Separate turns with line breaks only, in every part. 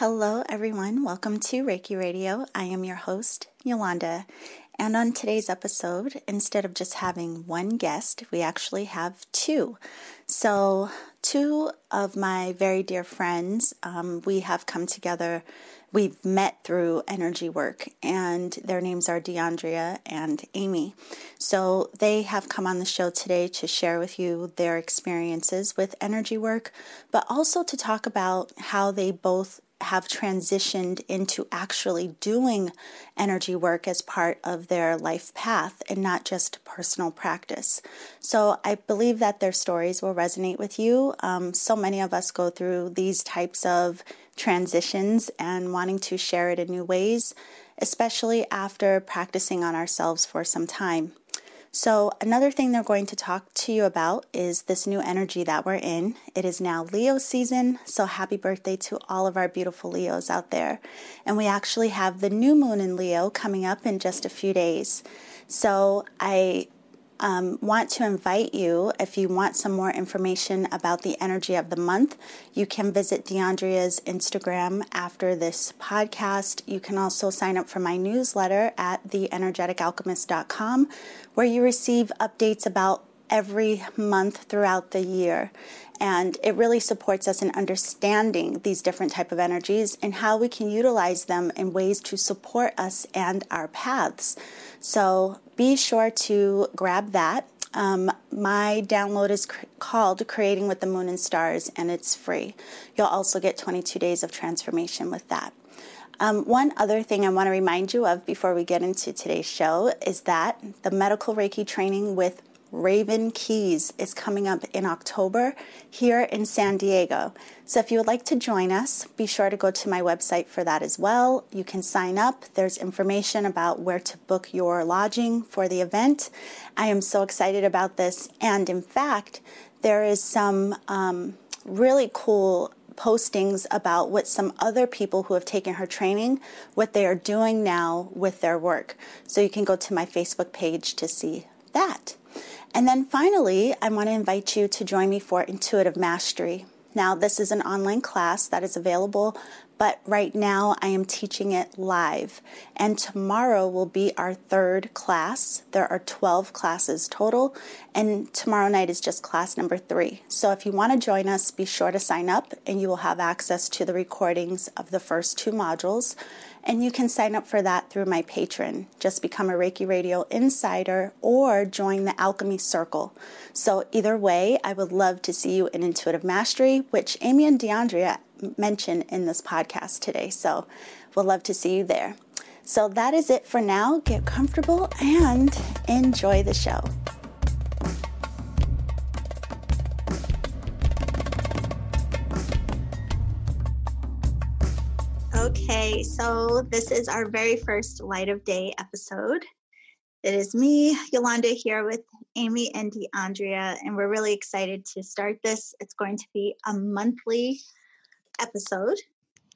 Hello, everyone. Welcome to Reiki Radio. I am your host, Yolanda. And on today's episode, instead of just having one guest, we actually have two. So, two of my very dear friends, um, we have come together. We've met through energy work, and their names are DeAndrea and Amy. So, they have come on the show today to share with you their experiences with energy work, but also to talk about how they both have transitioned into actually doing energy work as part of their life path and not just personal practice. So I believe that their stories will resonate with you. Um, so many of us go through these types of transitions and wanting to share it in new ways, especially after practicing on ourselves for some time. So, another thing they're going to talk to you about is this new energy that we're in. It is now Leo season, so happy birthday to all of our beautiful Leos out there. And we actually have the new moon in Leo coming up in just a few days. So, I um, want to invite you, if you want some more information about the energy of the month, you can visit DeAndrea's Instagram after this podcast. You can also sign up for my newsletter at theenergeticalchemist.com, where you receive updates about every month throughout the year and it really supports us in understanding these different type of energies and how we can utilize them in ways to support us and our paths so be sure to grab that um, my download is cr- called Creating with the Moon and Stars, and it's free. You'll also get 22 days of transformation with that. Um, one other thing I want to remind you of before we get into today's show is that the medical Reiki training with Raven Keys is coming up in October here in San Diego. So if you would like to join us, be sure to go to my website for that as well. You can sign up. There's information about where to book your lodging for the event. I am so excited about this. And in fact, there is some um, really cool postings about what some other people who have taken her training what they are doing now with their work so you can go to my facebook page to see that and then finally, I want to invite you to join me for Intuitive Mastery. Now, this is an online class that is available, but right now I am teaching it live. And tomorrow will be our third class. There are 12 classes total, and tomorrow night is just class number three. So if you want to join us, be sure to sign up, and you will have access to the recordings of the first two modules. And you can sign up for that through my Patreon. Just become a Reiki Radio Insider or join the Alchemy Circle. So, either way, I would love to see you in Intuitive Mastery, which Amy and DeAndrea mentioned in this podcast today. So, we'll love to see you there. So, that is it for now. Get comfortable and enjoy the show. Okay, so this is our very first Light of Day episode. It is me, Yolanda, here with Amy and DeAndrea, and we're really excited to start this. It's going to be a monthly episode.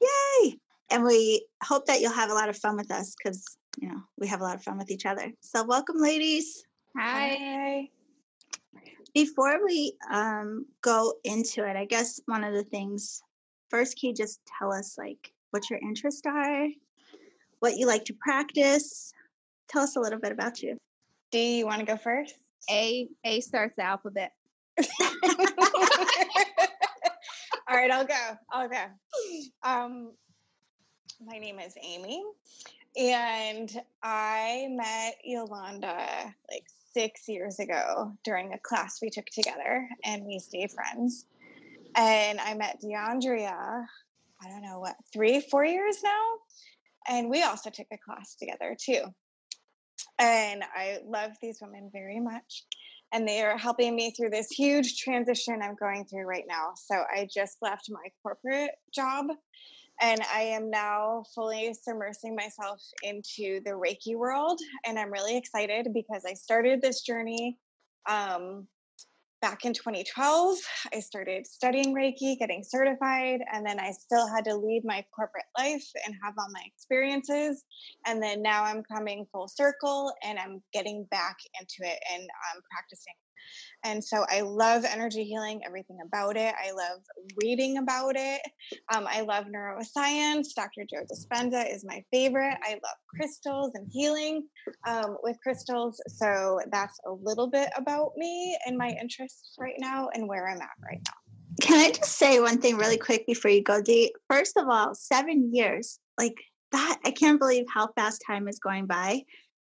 Yay! And we hope that you'll have a lot of fun with us because, you know, we have a lot of fun with each other. So, welcome, ladies.
Hi.
Before we um, go into it, I guess one of the things first, can you just tell us, like, what your interests are, what you like to practice. Tell us a little bit about you.
Do you want to go first?
A A starts the alphabet.
All right, I'll go. I'll go. Um, my name is Amy, and I met Yolanda like six years ago during a class we took together, and we stayed friends. And I met DeAndrea I don't know what, three, four years now. And we also took a class together too. And I love these women very much. And they are helping me through this huge transition I'm going through right now. So I just left my corporate job and I am now fully submersing myself into the Reiki world. And I'm really excited because I started this journey um, back in 2012, I started studying Reiki, getting certified, and then I still had to leave my corporate life and have all my experiences. And then now I'm coming full circle and I'm getting back into it and I'm practicing And so I love energy healing, everything about it. I love reading about it. Um, I love neuroscience. Dr. Joe Dispenza is my favorite. I love crystals and healing um, with crystals. So that's a little bit about me and my interests right now and where I'm at right now.
Can I just say one thing really quick before you go, Dee? First of all, seven years, like that, I can't believe how fast time is going by.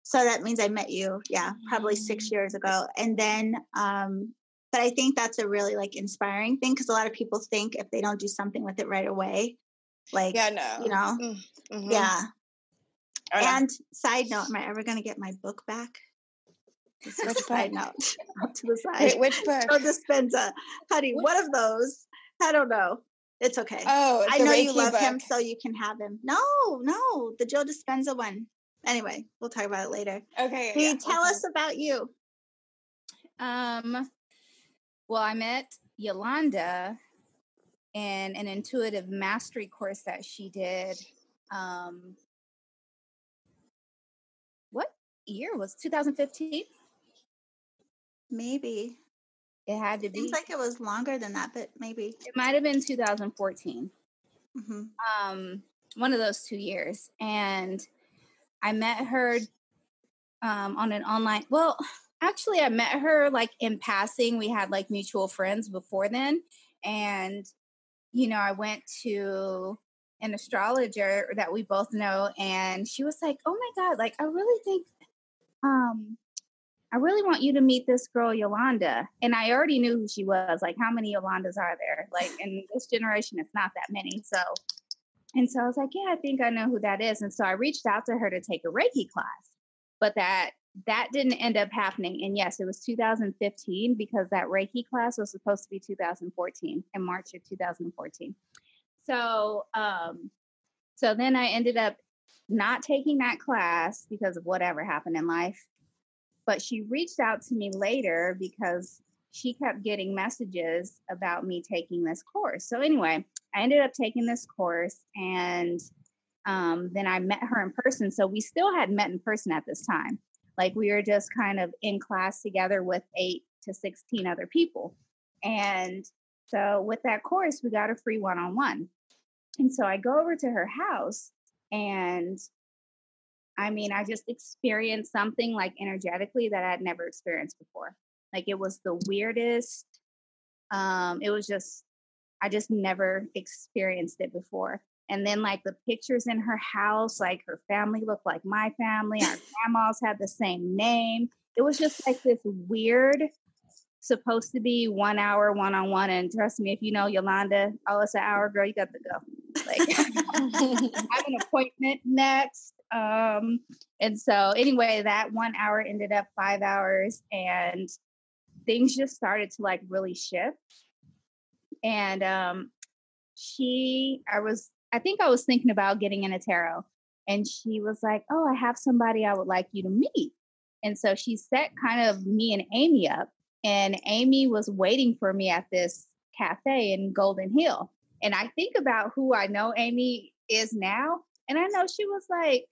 So that means I met you, yeah, probably six
Mm-hmm.
years ago. And then, um, but I think that's a really like inspiring thing because a lot of people think if they don't do something with it right away, like,
Yeah, no.
you know,
Mm, mhm.
yeah.
Oh, no.
And side note, am I ever going to get my book back? This is
Which
side note out to the side.
Wait, which book?
Joe Dispenza. Honey,
Which-
one of those. I don't know. It's okay.
Oh,
I know you
Reiki
love him, so you can have him. No, no, the Joe Dispenza one. Anyway, we'll talk about it later.
Okay.
Can
yeah,
you tell
okay.
us about you?
Um, well, I met Yolanda in an intuitive mastery course that she did. Um, what year was 2015?
Maybe.
It had to be.
Seems like it was longer than that, but maybe.
it might have been 2014.
hmm
um one of those two years and i met her um on an online well actually i met her like in passing we had like mutual friends before then and you know i went to an astrologer that we both know and she was like oh my god like i really think um I really want you to meet this girl Yolanda. And I already knew who she was. Like, how many Yolandas are there? Like, in this generation, it's not that many. So, and so I was like, yeah, I think I know who that is. And so I reached out to her to take a Reiki class, but that that didn't end up happening. And yes, it was 2015 because that Reiki class was supposed to be 2014 in March of 2014. So, um, so then I ended up not taking that class because of whatever happened in life. But she reached out to me later because she kept getting messages about me taking this course. So anyway, I ended up taking this course and um, then I met her in person. So we still hadn't met in person at this time. Like we were just kind of in class together with eight to 16 other people. And so with that course, we got a free one on one. And so I go over to her house and I mean, I just experienced something like energetically that I'd never experienced before. Like it was the weirdest. Um, it was just, I just never experienced it before. And then like the pictures in her house, like her family looked like my family. Our grandmas had the same name. It was just like this weird, supposed to be one hour one on one. And trust me, if you know Yolanda, oh, it's an hour, girl, you got to go. Like I have an appointment next. Um, and so anyway, that one hour ended up five hours and things just started to like really shift. And um she I was I think I was thinking about getting in a tarot. And she was like, Oh, I have somebody I would like you to meet. And so she set kind of me and Amy up. And Amy was waiting for me at this cafe in Golden Hill. And I think about who I know Amy is now. And I know she was like,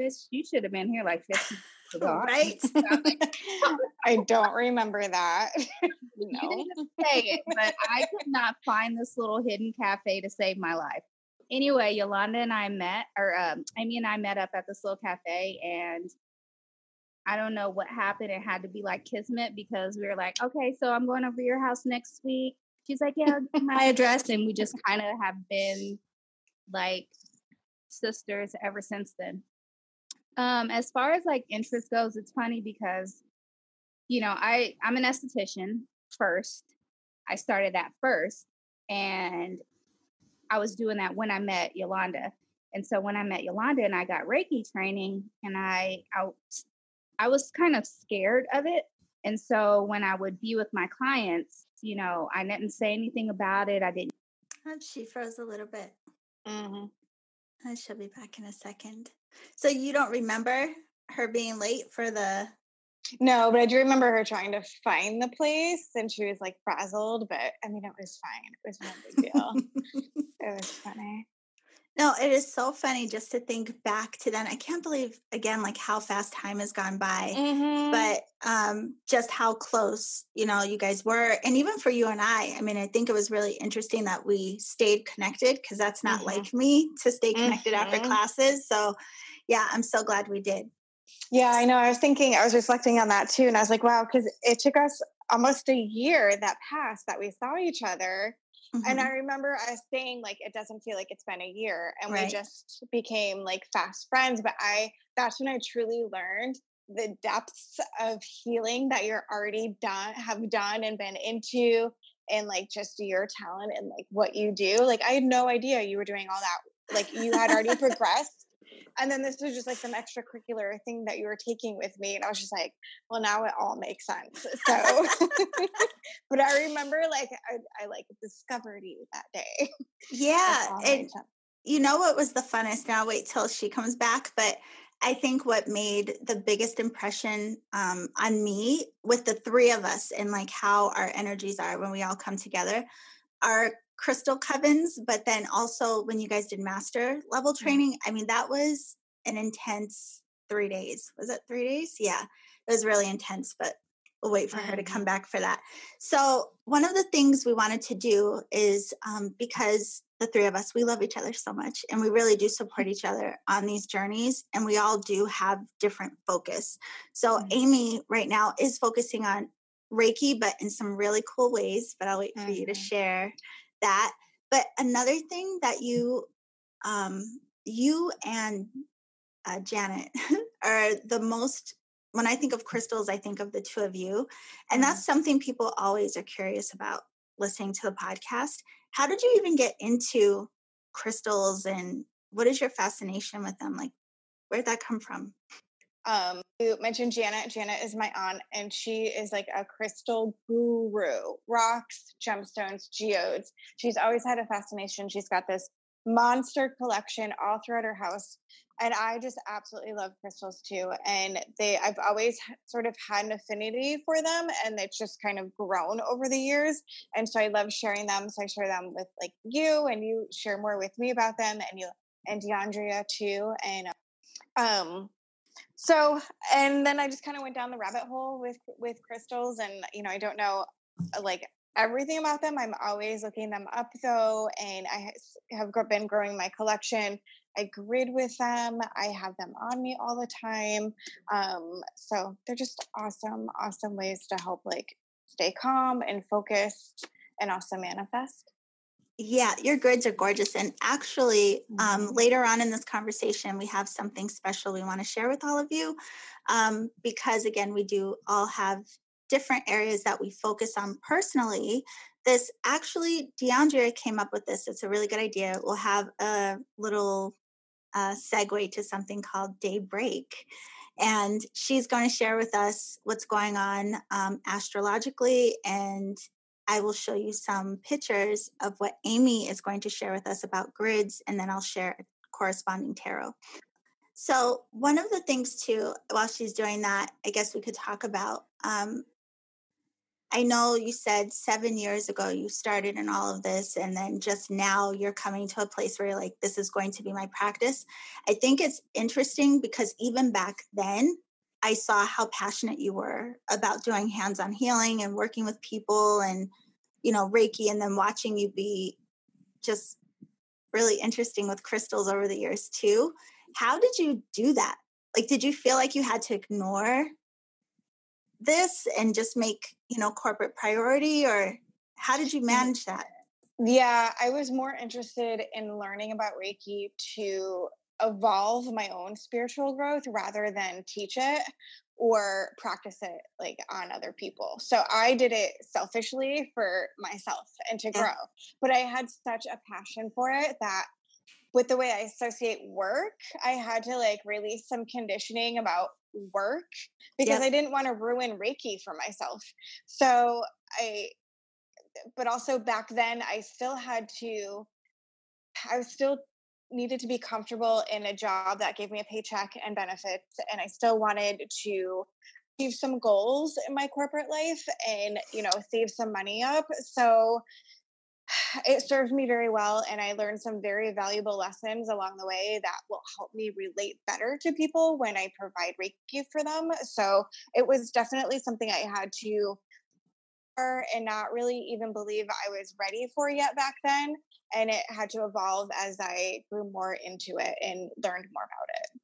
Bitch, you should have been here like 50 years.
Right?
I don't remember that.
You
no.
didn't say it, but I could not find this little hidden cafe to save my life. Anyway, Yolanda and I met, or um, Amy and I met up at this little cafe, and I don't know what happened. It had to be like kismet because we were like, okay, so I'm going over to your house next week. She's like, yeah, my address, and we just kind of have been like sisters ever since then. Um, as far as like interest goes, it's funny because you know, I I'm an esthetician first. I started that first and I was doing that when I met Yolanda. And so when I met Yolanda and I got Reiki training and I I, I was kind of scared of it. And so when I would be with my clients, you know, I didn't say anything about it. I didn't
And she froze a little bit.
Mm-hmm.
And she'll be back in a second. So you don't remember her being late for the
No, but I do remember her trying to find the place and she was like frazzled, but I mean, it was fine. It was no big deal. it was funny.
No, it is so funny just to think back to then. I can't believe again like how fast time has gone by. Mm-hmm. But um just how close, you know, you guys were. And even for you and I, I mean, I think it was really interesting that we stayed connected because that's not mm-hmm. like me to stay connected mm-hmm. after classes. So yeah, I'm so glad we did.
Yeah, I know. I was thinking, I was reflecting on that too. And I was like, wow, because it took us almost a year that passed that we saw each other Mm-hmm. And I remember us saying like it doesn't feel like it's been a year and right. we just became like fast friends. But I that's when I truly learned the depths of healing that you're already done have done and been into and like just your talent and like what you do. Like I had no idea you were doing all that. Like you had already progressed and then this was just like some extracurricular thing that you were taking with me and i was just like well now it all makes sense. So but i remember like I, I, like discovered you that day.
Yeah and you know what was the funnest? Now wait till she comes back but I think what made the biggest impression um, on me with the three of us and like how our energies are when we all come together are crystal covens, but then also when you guys did master level mm. training, I mean, that was an intense three days. Was it three days? Yeah, it was really intense, but we'll wait for her to come back for that. So, one of the things we wanted to do is um, because the three of us, we love each other so much and we really do support each other on these journeys, and we all do have different focus. So, mm-hmm. Amy right now is focusing on Reiki, but in some really cool ways. But I'll wait for mm-hmm. you to mm-hmm. share that. But another thing that you, um, you and uh, Janet are the most. When I think of crystals, I think of the two of you, and that's mm-hmm. something people always are curious about listening to the podcast. How did you even get into crystals, and what is your fascination with them? Like, where'd that come from?
Um, you mentioned Janet. Janet is my aunt, and she is like a crystal guru. Rocks, gemstones, geodes. She's always had a fascination. She's got this monster collection all throughout her house, and I just absolutely love crystals too. And they, I've always sort of had an affinity for them, and it's just kind of grown over the years. And so I love sharing them. So I share them with like you, and you share more with me about them, and you and DeAndrea too, and um so and then i just kind of went down the rabbit hole with with crystals and you know i don't know uh, like everything about them. I'm always looking them up though and i have been growing my collection. I grid with them. I have them on me all the time. Um, so they're just awesome awesome ways to help like stay calm and focused and also manifest
yeah, your grids are gorgeous. And actually, um, mm-hmm. later on in this conversation, we have something special we want to share with all of you. Um, because again, we do all have different areas that we focus on personally. This actually, DeAndrea came up with this. It's a really good idea. We'll have a little uh, segue to something called Daybreak. And she's going to share with us what's going on um, astrologically and I will show you some pictures of what Amy is going to share with us about grids, and then I'll share a corresponding tarot. So, one of the things, too, while she's doing that, I guess we could talk about. Um, I know you said seven years ago you started in all of this, and then just now you're coming to a place where you're like, this is going to be my practice. I think it's interesting because even back then, I saw how passionate you were about doing hands on healing and working with people and, you know, Reiki, and then watching you be just really interesting with crystals over the years too. How did you do that? Like, did you feel like you had to ignore this and just make, you know, corporate priority, or how did you mm. manage that?
Yeah, I was more interested in learning about Reiki to evolve my own spiritual growth rather than teach it or practice it like on other people. So I did it selfishly for myself and to mm. grow. But I had such a passion for it that with the way I associate work, I had to like release some conditioning about work because I didn't want to ruin Reiki for myself. So I but also back then I still had to I was still needed to be comfortable in a job that gave me a paycheck and benefits and i still wanted to achieve some goals in my corporate life and you know save some money up. So it served me very well and i learned some very valuable lessons along the way that will help me relate better to people when i provide reiki for them. So it was definitely something i had to and not really even believe i was ready for yet back then and it had to evolve as i grew more into it and learned more about it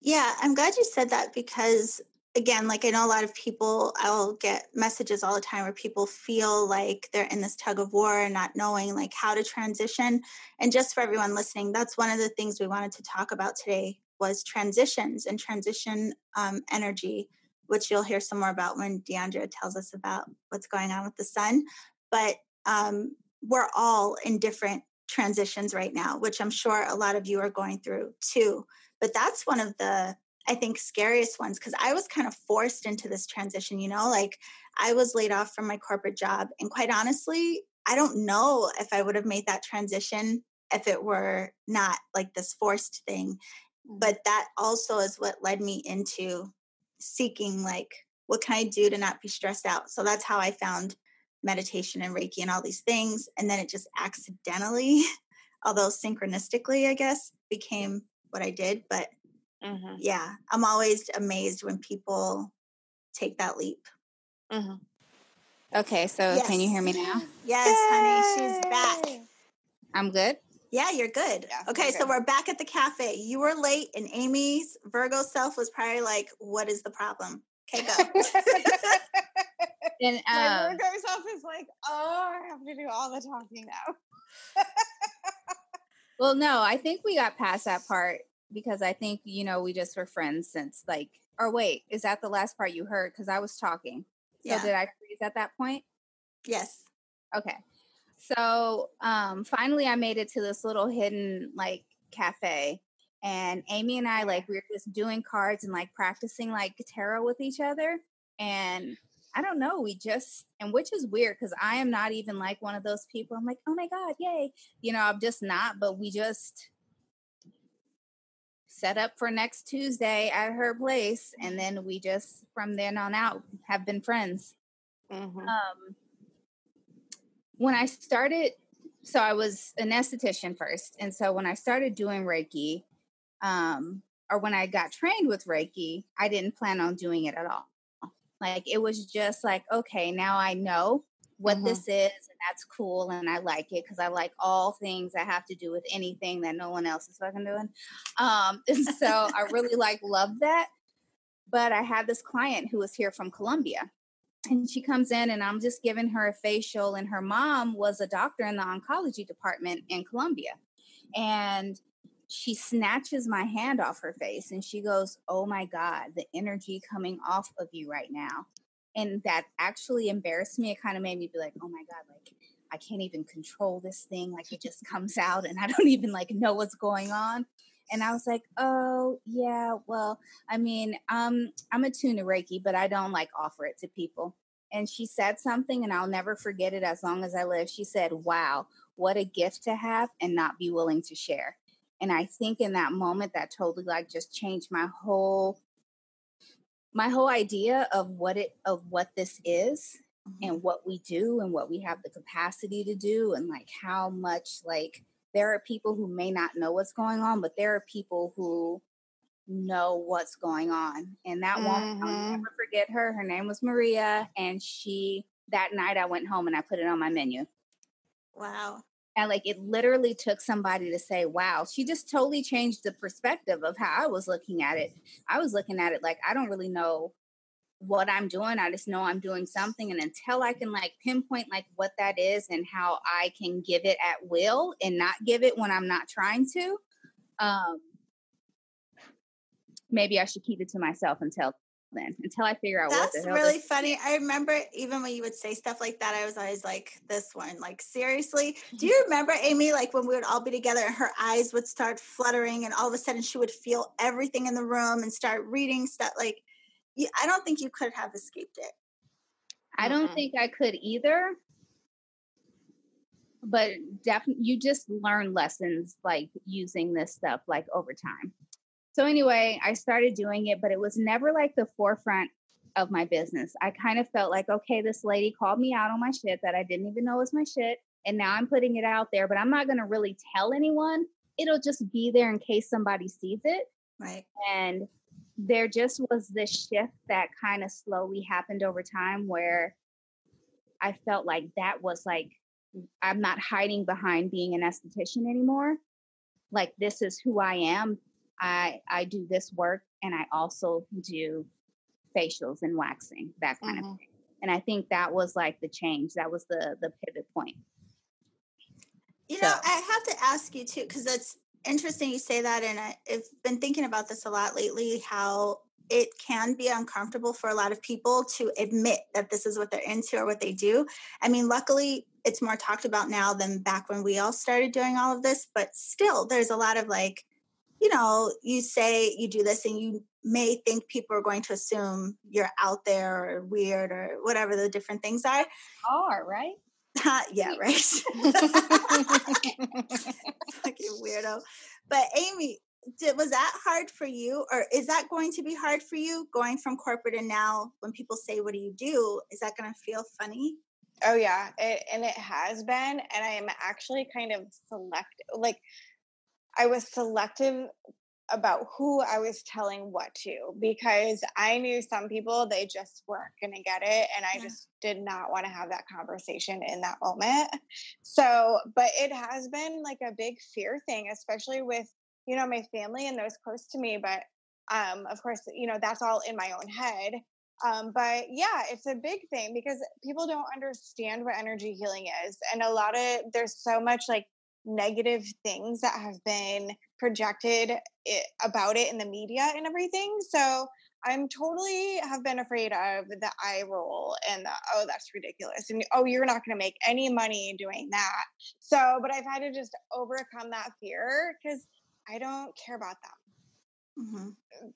yeah i'm glad you said that because again, like I know a lot of people, I'll get messages all the time where people feel like they're in this tug of war and not knowing like how to transition. And just for everyone listening, that's one of the things we wanted to talk about today was transitions and transition um, energy, which you'll hear some more about when DeAndrea tells us about what's going on with the sun. But um, we're all in different transitions right now, which I'm sure a lot of you are going through too. But that's one of the I think scariest ones because I was kind of forced into this transition, you know, like I was laid off from my corporate job. And quite honestly, I don't know if I would have made that transition if it were not like this forced thing. Mm. But that also is what led me into seeking, like, what can I do to not be stressed out? So that's how I found meditation and Reiki and all these things. And then it just accidentally, although synchronistically, I guess, became what I did. But Mm-hmm. Yeah, I'm always amazed when people take that leap.
Mm-hmm. Okay, so yes. can you hear me now?
Yes, Yay! honey, she's back.
I'm good.
Yeah, you're good. Yeah, okay, so we're back at the cafe. You were late, and Amy's Virgo self was probably like, "What is the problem?" Okay, go.
and um, my Virgo self is like, "Oh, I have to do all the talking now."
well, no, I think we got past that part because I think, you know, we just were friends since like, or wait, is that the last part you heard? Because I was talking. So yeah. did I freeze at that point?
Yes.
Okay. So um finally I made it to this little hidden like cafe. And Amy and I like we were just doing cards and like practicing like tarot with each other. And I don't know, we just and which is weird because I am not even like one of those people. I'm like, oh my God, yay. You know, I'm just not, but we just set up for next Tuesday at her place, and then we just from then on out have been friends. Mm-hmm. Um, when I started, so I was an esthetician first, and so when I started doing Reiki, um, or when I got trained with Reiki, I didn't plan on doing it at all. Like it was just like, okay, now I know what mm-hmm. this is and that's cool and i like it because i like all things that have to do with anything that no one else is fucking doing um and so i really like love that but i had this client who was here from colombia and she comes in and i'm just giving her a facial and her mom was a doctor in the oncology department in colombia and she snatches my hand off her face and she goes oh my god the energy coming off of you right now and that actually embarrassed me. It kind of made me be like, oh my God, like I can't even control this thing. Like it just comes out and I don't even like know what's going on. And I was like, oh yeah, well, I mean, um, I'm a to Reiki, but I don't like offer it to people. And she said something, and I'll never forget it as long as I live. She said, Wow, what a gift to have and not be willing to share. And I think in that moment, that totally like just changed my whole my whole idea of what it of what this is mm-hmm. and what we do and what we have the capacity to do and like how much like there are people who may not know what's going on but there are people who know what's going on and that mm-hmm. woman i'll never forget her her name was maria and she that night i went home and i put it on my menu
wow
and like it literally took somebody to say, wow, she just totally changed the perspective of how I was looking at it. I was looking at it like, I don't really know what I'm doing. I just know I'm doing something. And until I can like pinpoint like what that is and how I can give it at will and not give it when I'm not trying to, um, maybe I should keep it to myself until then until I figure out what
That's really funny. I remember even when you would say stuff like that, I was always like, this one, like, seriously? Do you remember, Amy, like when we would all be together and her eyes would start fluttering and all of a sudden she would feel everything in the room and start reading stuff? Like, I don't think you could have escaped it.
I don't mm-hmm. think I could either. But definitely, you just learn lessons like using this stuff like over time. So anyway, I started doing it, but it was never like the forefront of my business. I kind of felt like, okay, this lady called me out on my shit that I didn't even know was my shit. and now I'm putting it out there, but I'm not going to really tell anyone. It'll just be there in case somebody sees it.
Right.
And there just was this shift that kind of slowly happened over time where I felt like that was like, I'm not hiding behind being an esthetician anymore. Like, this is who I am. I, I do this work and I also do facials and waxing, that kind mm-hmm. of thing. And I think that was like the change. That was the the pivot point.
You know, I have to ask you too, because that's interesting you say that. And I've been thinking about this a lot lately how it can be uncomfortable for a lot of people to admit that this is what they're into or what they do. I mean, luckily, it's more talked about now than back when we all started doing all of this, but still, there's a lot of like, you know, you say you do this and you may think people are going to assume you're out there or weird or whatever the different things are.
Are, right?
yeah, right. Fucking weirdo. But Amy, did, was that hard for you, or is that going to be hard for you going from corporate and now when people say, "What do you do?" Is that going to feel funny?
Oh yeah, it, and it has been, and I am actually kind of select. Like, I was selective about who I was telling what to because I knew some people they just weren't going to get it and I yeah. just did not want to have that conversation in that moment. So, but it has been like a big fear thing especially with you know my family and those close to me but um of course you know that's all in my own head. Um but yeah, it's a big thing because people don't understand what energy healing is and a lot of there's so much like negative things that have been projected it, about it in the media and everything. So I'm totally have been afraid of the eye roll and the, oh, that's ridiculous. And oh, you're not going to make any money doing that. So, but I've had to just overcome that fear because I don't care about them. Mm-hmm.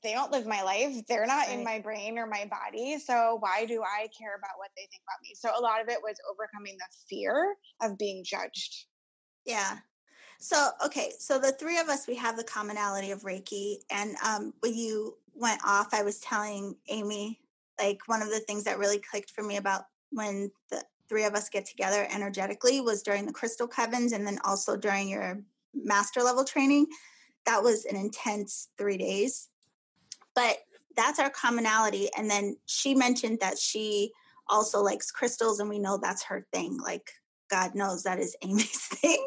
They don't live my life. They're not right. in my brain or my body. So why do I care about what they think about me? So a lot of it was overcoming the fear of being judged.
Yeah. So, okay. So the three of us, we have the commonality of Reiki. And um, when you went off, I was telling Amy, like, one of the things that really clicked for me about when the three of us get together energetically was during the crystal covens and then also during your master level training. That was an intense three days. But that's our commonality. And then she mentioned that she also likes crystals, and we know that's her thing. Like, God knows that is Amy's thing.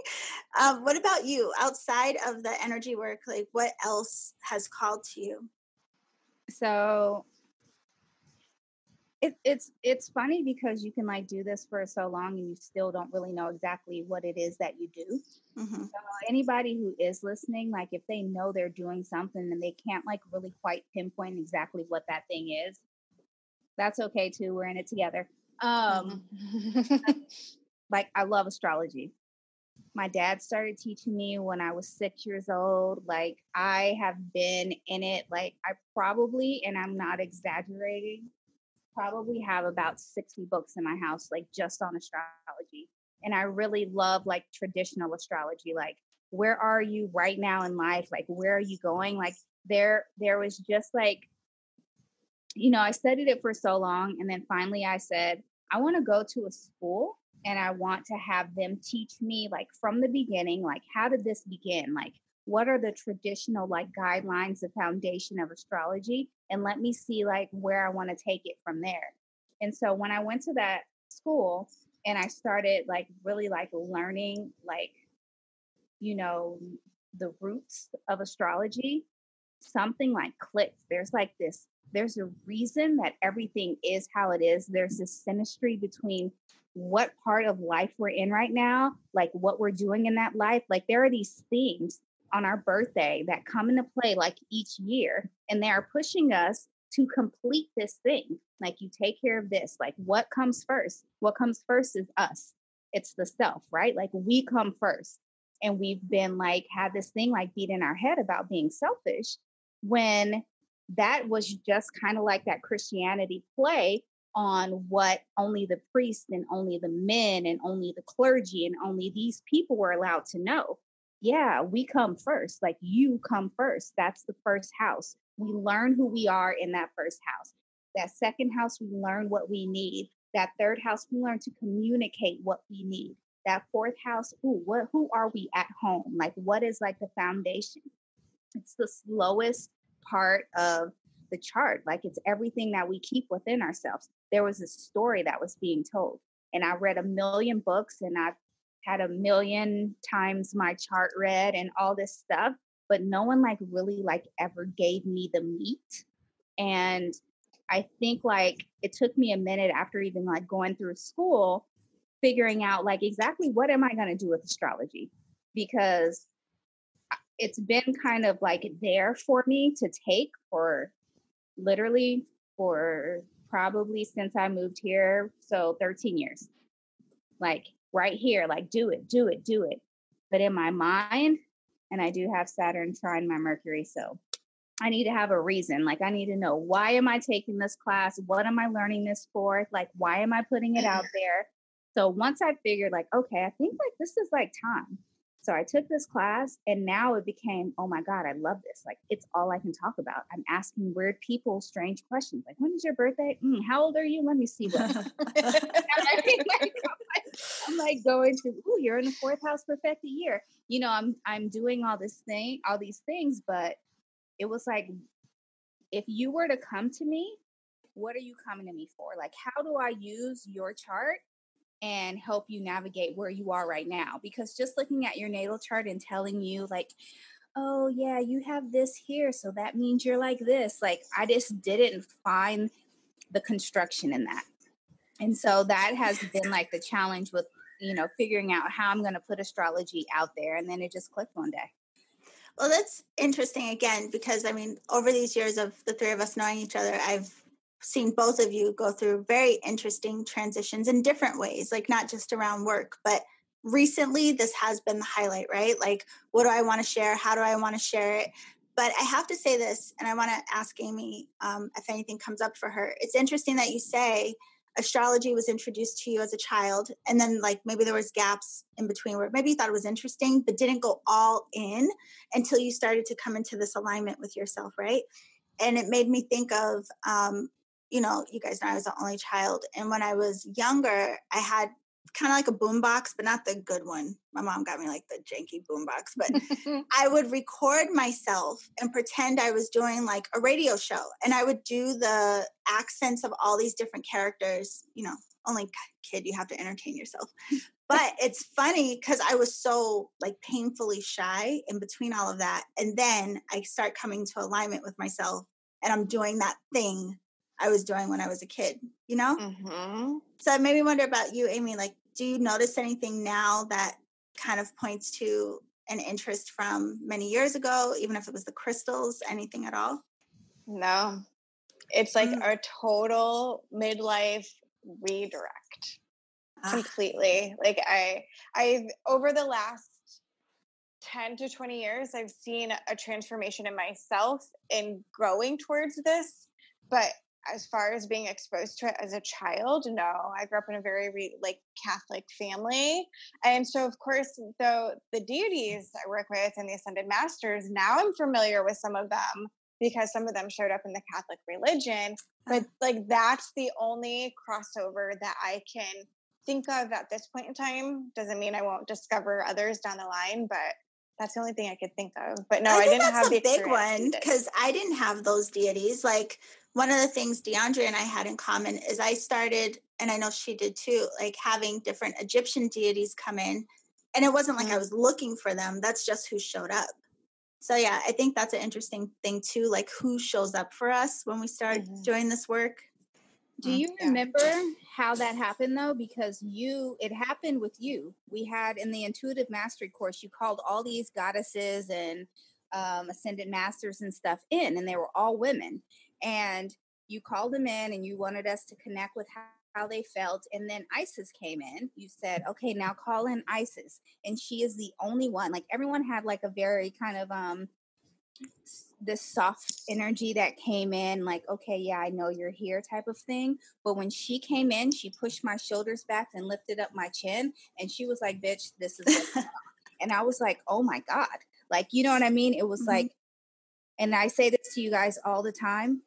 Um, what about you? Outside of the energy work, like what else has called to you?
So it, it's it's funny because you can like do this for so long and you still don't really know exactly what it is that you do. Mm-hmm. So anybody who is listening, like if they know they're doing something and they can't like really quite pinpoint exactly what that thing is, that's okay too. We're in it together. Um, mm-hmm. like I love astrology. My dad started teaching me when I was six years old. Like I have been in it. Like I probably, and I'm not exaggerating, probably have about 60 books in my house, like just on astrology. And I really love like traditional astrology. Like, where are you right now in life? Like, where are you going? Like, there, there was just like, you know, I studied it for so long. And then finally I said, I want to go to a school and I want to have them teach me like from the beginning, like how did this begin? Like what are the traditional like guidelines, the foundation of astrology, and let me see like where I want to take it from there. And so when I went to that school and I started like really like learning like you know the roots of astrology, something like clicked. There's like this there's a reason that everything is how it is. There's this synastry between what part of life we're in right now, like what we're doing in that life. Like there are these themes on our birthday that come into play like each year, and they are pushing us to complete this thing. Like you take care of this. Like what comes first? What comes first is us. It's the self, right? Like we come first. And we've been like, had this thing like beat in our head about being selfish when that was just kind of like that Christianity play on what only the priests and only the men and only the clergy and only these people were allowed to know. Yeah, we come first. Like you come first. That's the first house. We learn who we are in that first house. That second house, we learn what we need. That third house, we learn to communicate what we need. that fourth house, ooh, what who are we at home? Like what is like the foundation? It's the slowest part of the chart. Like it's everything that we keep within ourselves. There was a story that was being told. And I read a million books and I've had a million times my chart read and all this stuff, but no one like really like ever gave me the meat. And I think like it took me a minute after even like going through school figuring out like exactly what am I going to do with astrology because uh, it's been kind of like there for me to take for literally for probably since I moved here so 13 years like right here like do it do it do it but in my mind and I do have Saturn trine my Mercury so I need to have a reason. Like, I need to know why am I taking this class? What am I learning this for? Like, why am I putting it out there? So once I figured, like, okay, I think like this is like time. So I took this class and now it became, oh my God, I love this. Like, it's all I can talk about. I'm asking weird people strange questions. Like, when is your birthday? Mm, how old are you? Let me see what. I'm like going to, oh, you're in the fourth house perfect year. You know, I'm I'm doing all this thing, all these things, but it was like if you were to come to me what are you coming to me for like how do i use your chart and help you navigate where you are right now because just looking at your natal chart and telling you like oh yeah you have this here so that means you're like this like i just didn't find the construction in that. And so that has been like the challenge with you know figuring out how i'm going to put astrology out there and then it just clicked one day.
Well, that's interesting again because I mean, over these years of the three of us knowing each other, I've seen both of you go through very interesting transitions in different ways, like not just around work, but recently this has been the highlight, right? Like, what do I want to share? How do I want to share it? But I have to say this, and I want to ask Amy um, if anything comes up for her. It's interesting that you say astrology was introduced to you as a child and then like maybe there was gaps in between where maybe you thought it was interesting but didn't go all in until you started to come into this alignment with yourself right and it made me think of um, you know you guys know i was the only child and when i was younger i had kind of like a boombox, but not the good one. My mom got me like the janky boombox, but I would record myself and pretend I was doing like a radio show, and I would do the accents of all these different characters. You know, only kid, you have to entertain yourself. But it's funny because I was so like painfully shy in between all of that, and then I start coming to alignment with myself, and I'm doing that thing I was doing when I was a kid, you know? Mm-hmm. So it made me wonder about you, Amy. Like, do you notice anything now that kind of points to an interest from many years ago, even if it was the crystals, anything at all?
No. It's like mm. a total midlife redirect. Ah. Completely. Like I I've over the last 10 to 20 years I've seen a transformation in myself in growing towards this, but as far as being exposed to it as a child no i grew up in a very re, like catholic family and so of course though the deities i work with and the ascended masters now i'm familiar with some of them because some of them showed up in the catholic religion but ah. like that's the only crossover that i can think of at this point in time doesn't mean i won't discover others down the line but that's the only thing I could think of. But no, I, I didn't have the
big one because I didn't have those deities. Like one of the things DeAndrea and I had in common is I started, and I know she did too, like having different Egyptian deities come in. And it wasn't like mm-hmm. I was looking for them, that's just who showed up. So, yeah, I think that's an interesting thing too, like who shows up for us when we start mm-hmm. doing this work.
Do mm, you remember how that happened though? Because you, it happened with you. We had in the intuitive mastery course, you called all these goddesses and um, ascended masters and stuff in, and they were all women and you called them in and you wanted us to connect with how, how they felt and then isis came in you said okay now call in isis and she is the only one like everyone had like a very kind of um this soft energy that came in like okay yeah i know you're here type of thing. But when she came in she pushed my shoulders back and lifted up my chin and she was like bitch this is and i was like oh my god. Like you know what i mean? It was mm-hmm. like and i say this to you guys all the time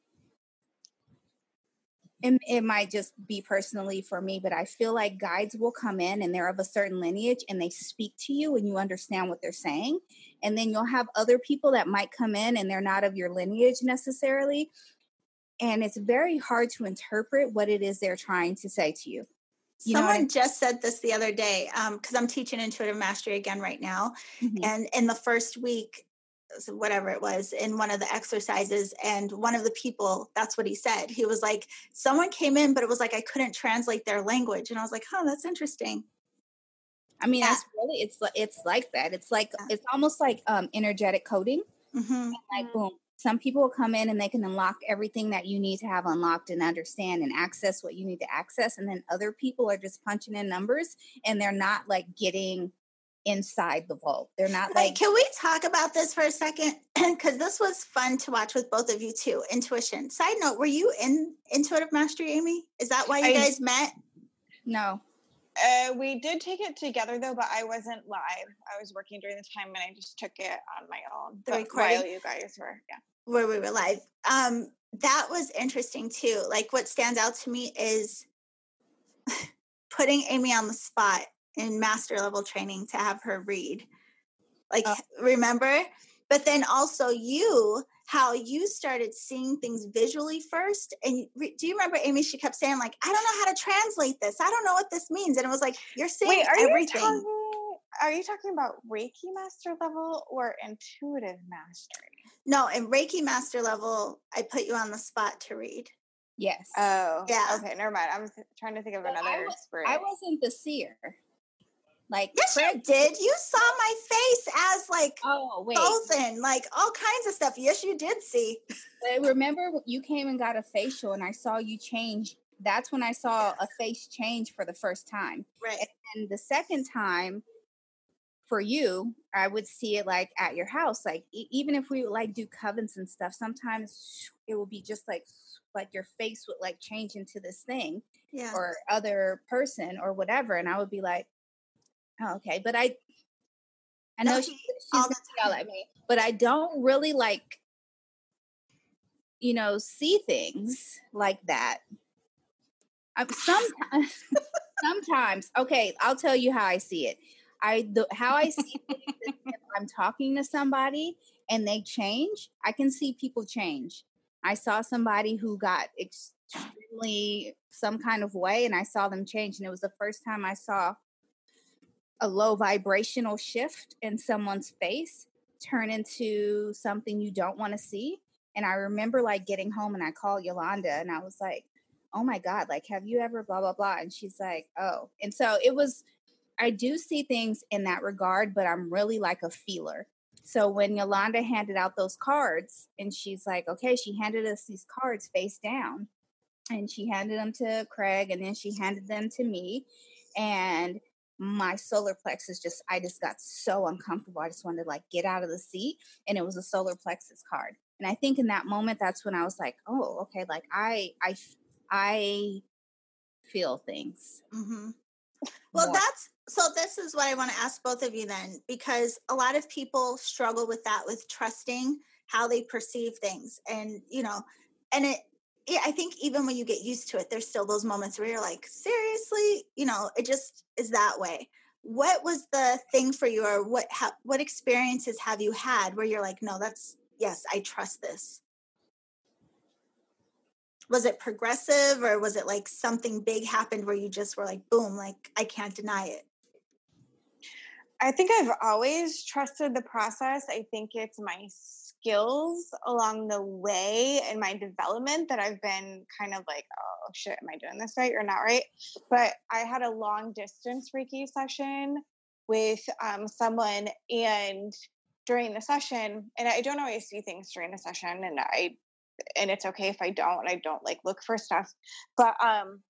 it, it might just be personally for me, but I feel like guides will come in and they're of a certain lineage and they speak to you and you understand what they're saying. And then you'll have other people that might come in and they're not of your lineage necessarily. And it's very hard to interpret what it is they're trying to say to you.
you Someone I mean? just said this the other day because um, I'm teaching intuitive mastery again right now. Mm-hmm. And in the first week, whatever it was in one of the exercises and one of the people that's what he said he was like someone came in but it was like i couldn't translate their language and i was like oh that's interesting
i mean yeah. that's really it's it's like that it's like yeah. it's almost like um energetic coding mm-hmm. like boom some people will come in and they can unlock everything that you need to have unlocked and understand and access what you need to access and then other people are just punching in numbers and they're not like getting inside the vault. They're not like.
Can we talk about this for a second? Because this was fun to watch with both of you too. Intuition. Side note: Were you in Intuitive Mastery, Amy? Is that why you I, guys met?
No.
Uh, we did take it together though, but I wasn't live. I was working during the time, and I just took it on my own. The recording while you guys were, yeah,
where we were live. Um, that was interesting too. Like, what stands out to me is putting Amy on the spot in master level training to have her read. Like, oh. remember? But then also you, how you started seeing things visually first. And do you remember Amy? She kept saying, like, I don't know how to translate this. I don't know what this means. And it was like, you're seeing Wait, are everything. You
talking, are you talking about Reiki master level or intuitive mastery?
No, in Reiki master level, I put you on the spot to read.
Yes.
Oh, yeah. Okay, never mind. I'm trying to think of another I, was,
I wasn't the seer. Like
yes, you did. You saw my face as like oh wait, Bolton, like all kinds of stuff. Yes, you did see.
I remember you came and got a facial, and I saw you change. That's when I saw a face change for the first time.
Right.
And the second time, for you, I would see it like at your house. Like e- even if we would like do covens and stuff, sometimes it will be just like like your face would like change into this thing
yeah.
or other person or whatever, and I would be like Oh, okay, but I I know she, she's gonna yell at me, but I don't really like you know see things like that. I'm sometimes sometimes okay, I'll tell you how I see it. I the how I see if I'm talking to somebody and they change, I can see people change. I saw somebody who got extremely some kind of way and I saw them change and it was the first time I saw a low vibrational shift in someone's face turn into something you don't want to see. And I remember like getting home and I called Yolanda and I was like, oh my God, like, have you ever blah, blah, blah? And she's like, oh. And so it was, I do see things in that regard, but I'm really like a feeler. So when Yolanda handed out those cards and she's like, okay, she handed us these cards face down and she handed them to Craig and then she handed them to me. And my solar plexus just I just got so uncomfortable. I just wanted to like get out of the seat and it was a solar plexus card. And I think in that moment that's when I was like, "Oh, okay, like I I I feel things."
Mm-hmm. Well, that's so this is what I want to ask both of you then because a lot of people struggle with that with trusting how they perceive things and you know and it I think even when you get used to it, there's still those moments where you're like, seriously, you know, it just is that way. What was the thing for you, or what ha- what experiences have you had where you're like, no, that's yes, I trust this. Was it progressive, or was it like something big happened where you just were like, boom, like I can't deny it?
I think I've always trusted the process. I think it's my skills along the way in my development that I've been kind of like, oh shit, am I doing this right or not right? But I had a long distance Reiki session with um, someone, and during the session, and I don't always see things during the session, and I, and it's okay if I don't. I don't like look for stuff, but um,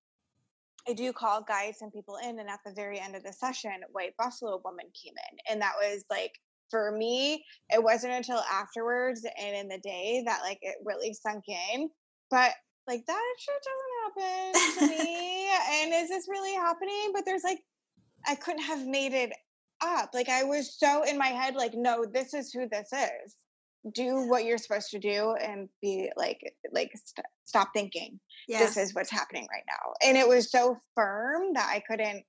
I do call guides and people in, and at the very end of the session, White Buffalo woman came in, and that was like for me, it wasn't until afterwards and in the day that like it really sunk in. But like that shit doesn't happen to me. and is this really happening? But there's like I couldn't have made it up. Like I was so in my head, like, no, this is who this is. Do what you're supposed to do and be like like st- stop thinking yeah. this is what's happening right now. And it was so firm that i couldn't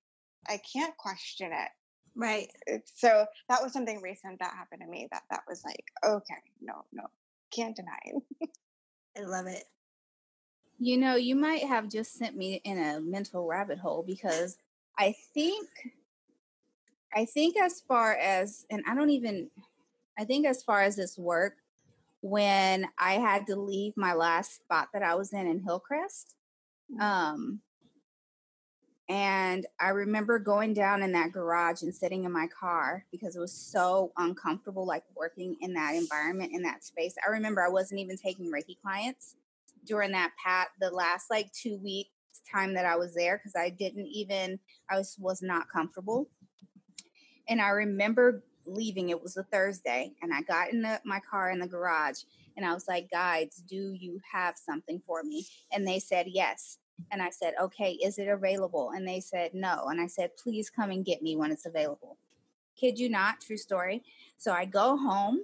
i can't question it.
Right.
So that was something recent that happened to me that that was like okay no no can't deny it.
I love it.
You know you might have just sent me in a mental rabbit hole because i think i think as far as and i don't even I think as far as this work, when I had to leave my last spot that I was in in Hillcrest, mm-hmm. um, and I remember going down in that garage and sitting in my car because it was so uncomfortable, like working in that environment, in that space. I remember I wasn't even taking Reiki clients during that pat, the last like two weeks time that I was there because I didn't even, I was, was not comfortable. And I remember leaving. It was a Thursday, and I got in the, my car in the garage, and I was like, "Guides, do you have something for me?" And they said yes. And I said, "Okay, is it available?" And they said no. And I said, "Please come and get me when it's available." Kid you not, true story. So I go home,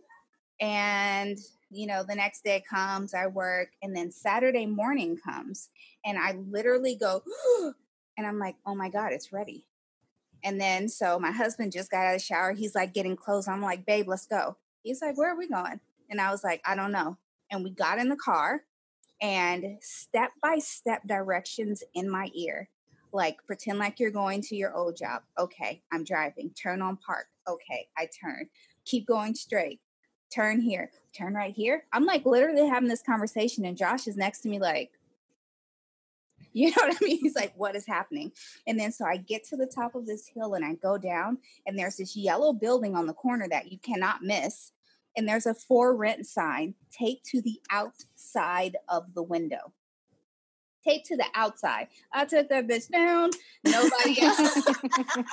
and you know, the next day comes, I work, and then Saturday morning comes, and I literally go, and I'm like, "Oh my god, it's ready." And then so my husband just got out of the shower. He's like getting clothes. I'm like, babe, let's go. He's like, where are we going? And I was like, I don't know. And we got in the car and step by step directions in my ear. Like pretend like you're going to your old job. Okay, I'm driving. Turn on park. Okay, I turn. Keep going straight. Turn here. Turn right here. I'm like literally having this conversation, and Josh is next to me, like, you know what I mean? He's like, what is happening? And then so I get to the top of this hill and I go down, and there's this yellow building on the corner that you cannot miss. And there's a for rent sign taped to the outside of the window. Taped to the outside. I took that bitch down. Nobody else.
and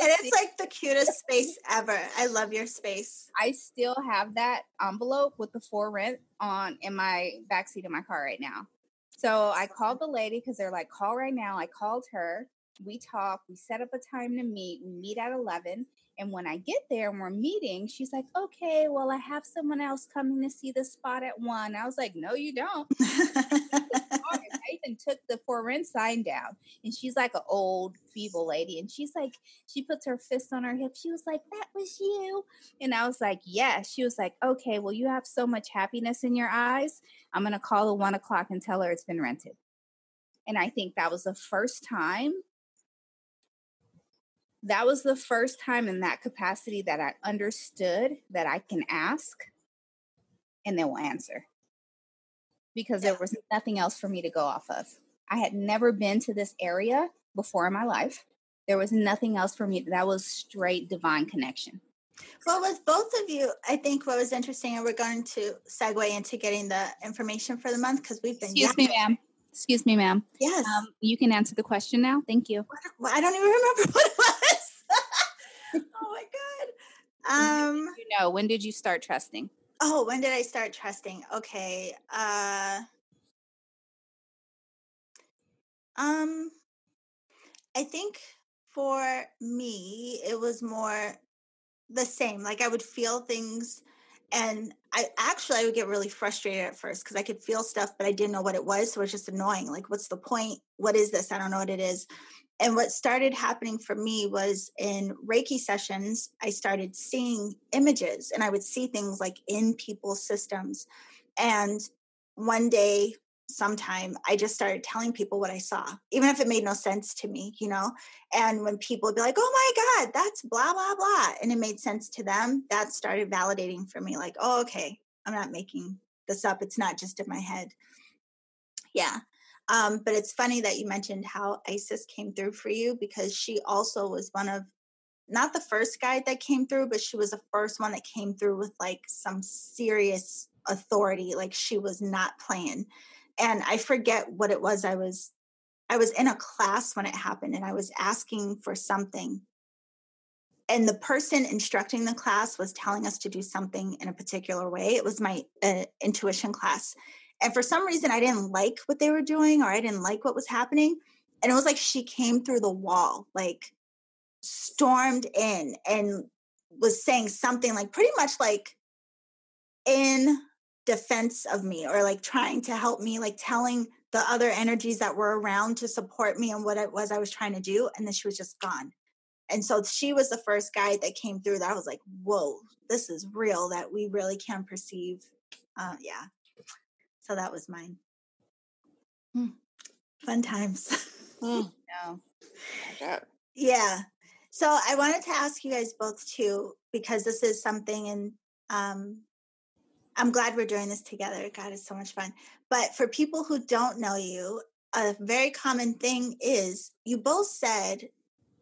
it's like the cutest space ever. I love your space.
I still have that envelope with the for rent on in my backseat of my car right now. So I called the lady because they're like, call right now. I called her. We talk. We set up a time to meet. We meet at 11. And when I get there and we're meeting, she's like, okay, well, I have someone else coming to see the spot at one. I was like, no, you don't. Even took the for rent sign down. And she's like an old, feeble lady. And she's like, she puts her fist on her hip. She was like, that was you. And I was like, yes. She was like, okay, well, you have so much happiness in your eyes. I'm going to call the one o'clock and tell her it's been rented. And I think that was the first time that was the first time in that capacity that I understood that I can ask and they will answer because yeah. there was nothing else for me to go off of. I had never been to this area before in my life. There was nothing else for me. That was straight divine connection.
Well, with both of you, I think what was interesting, and we're going to segue into getting the information for the month because we've been.
Excuse me, ma'am. Excuse me, ma'am.
Yes.
Um, you can answer the question now. Thank you.
I don't even remember what it was. oh my god. Um,
you know, when did you start trusting?
Oh, when did I start trusting? Okay. Uh um I think for me it was more the same. Like I would feel things and I actually I would get really frustrated at first because I could feel stuff, but I didn't know what it was. So it was just annoying. Like, what's the point? What is this? I don't know what it is. And what started happening for me was in Reiki sessions, I started seeing images and I would see things like in people's systems. And one day, sometime, I just started telling people what I saw, even if it made no sense to me, you know? And when people would be like, oh my God, that's blah, blah, blah, and it made sense to them, that started validating for me like, oh, okay, I'm not making this up. It's not just in my head. Yeah. Um, but it's funny that you mentioned how Isis came through for you because she also was one of not the first guide that came through, but she was the first one that came through with like some serious authority. Like she was not playing. And I forget what it was. I was I was in a class when it happened and I was asking for something. And the person instructing the class was telling us to do something in a particular way. It was my uh, intuition class. And for some reason, I didn't like what they were doing or I didn't like what was happening. And it was like she came through the wall, like stormed in and was saying something like pretty much like in defense of me or like trying to help me, like telling the other energies that were around to support me and what it was I was trying to do. And then she was just gone. And so she was the first guide that came through that I was like, whoa, this is real that we really can perceive. Uh, yeah. So that was mine. Hmm. Fun times.
Mm. no.
Yeah. So I wanted to ask you guys both too, because this is something and um I'm glad we're doing this together. God, it's so much fun. But for people who don't know you, a very common thing is you both said,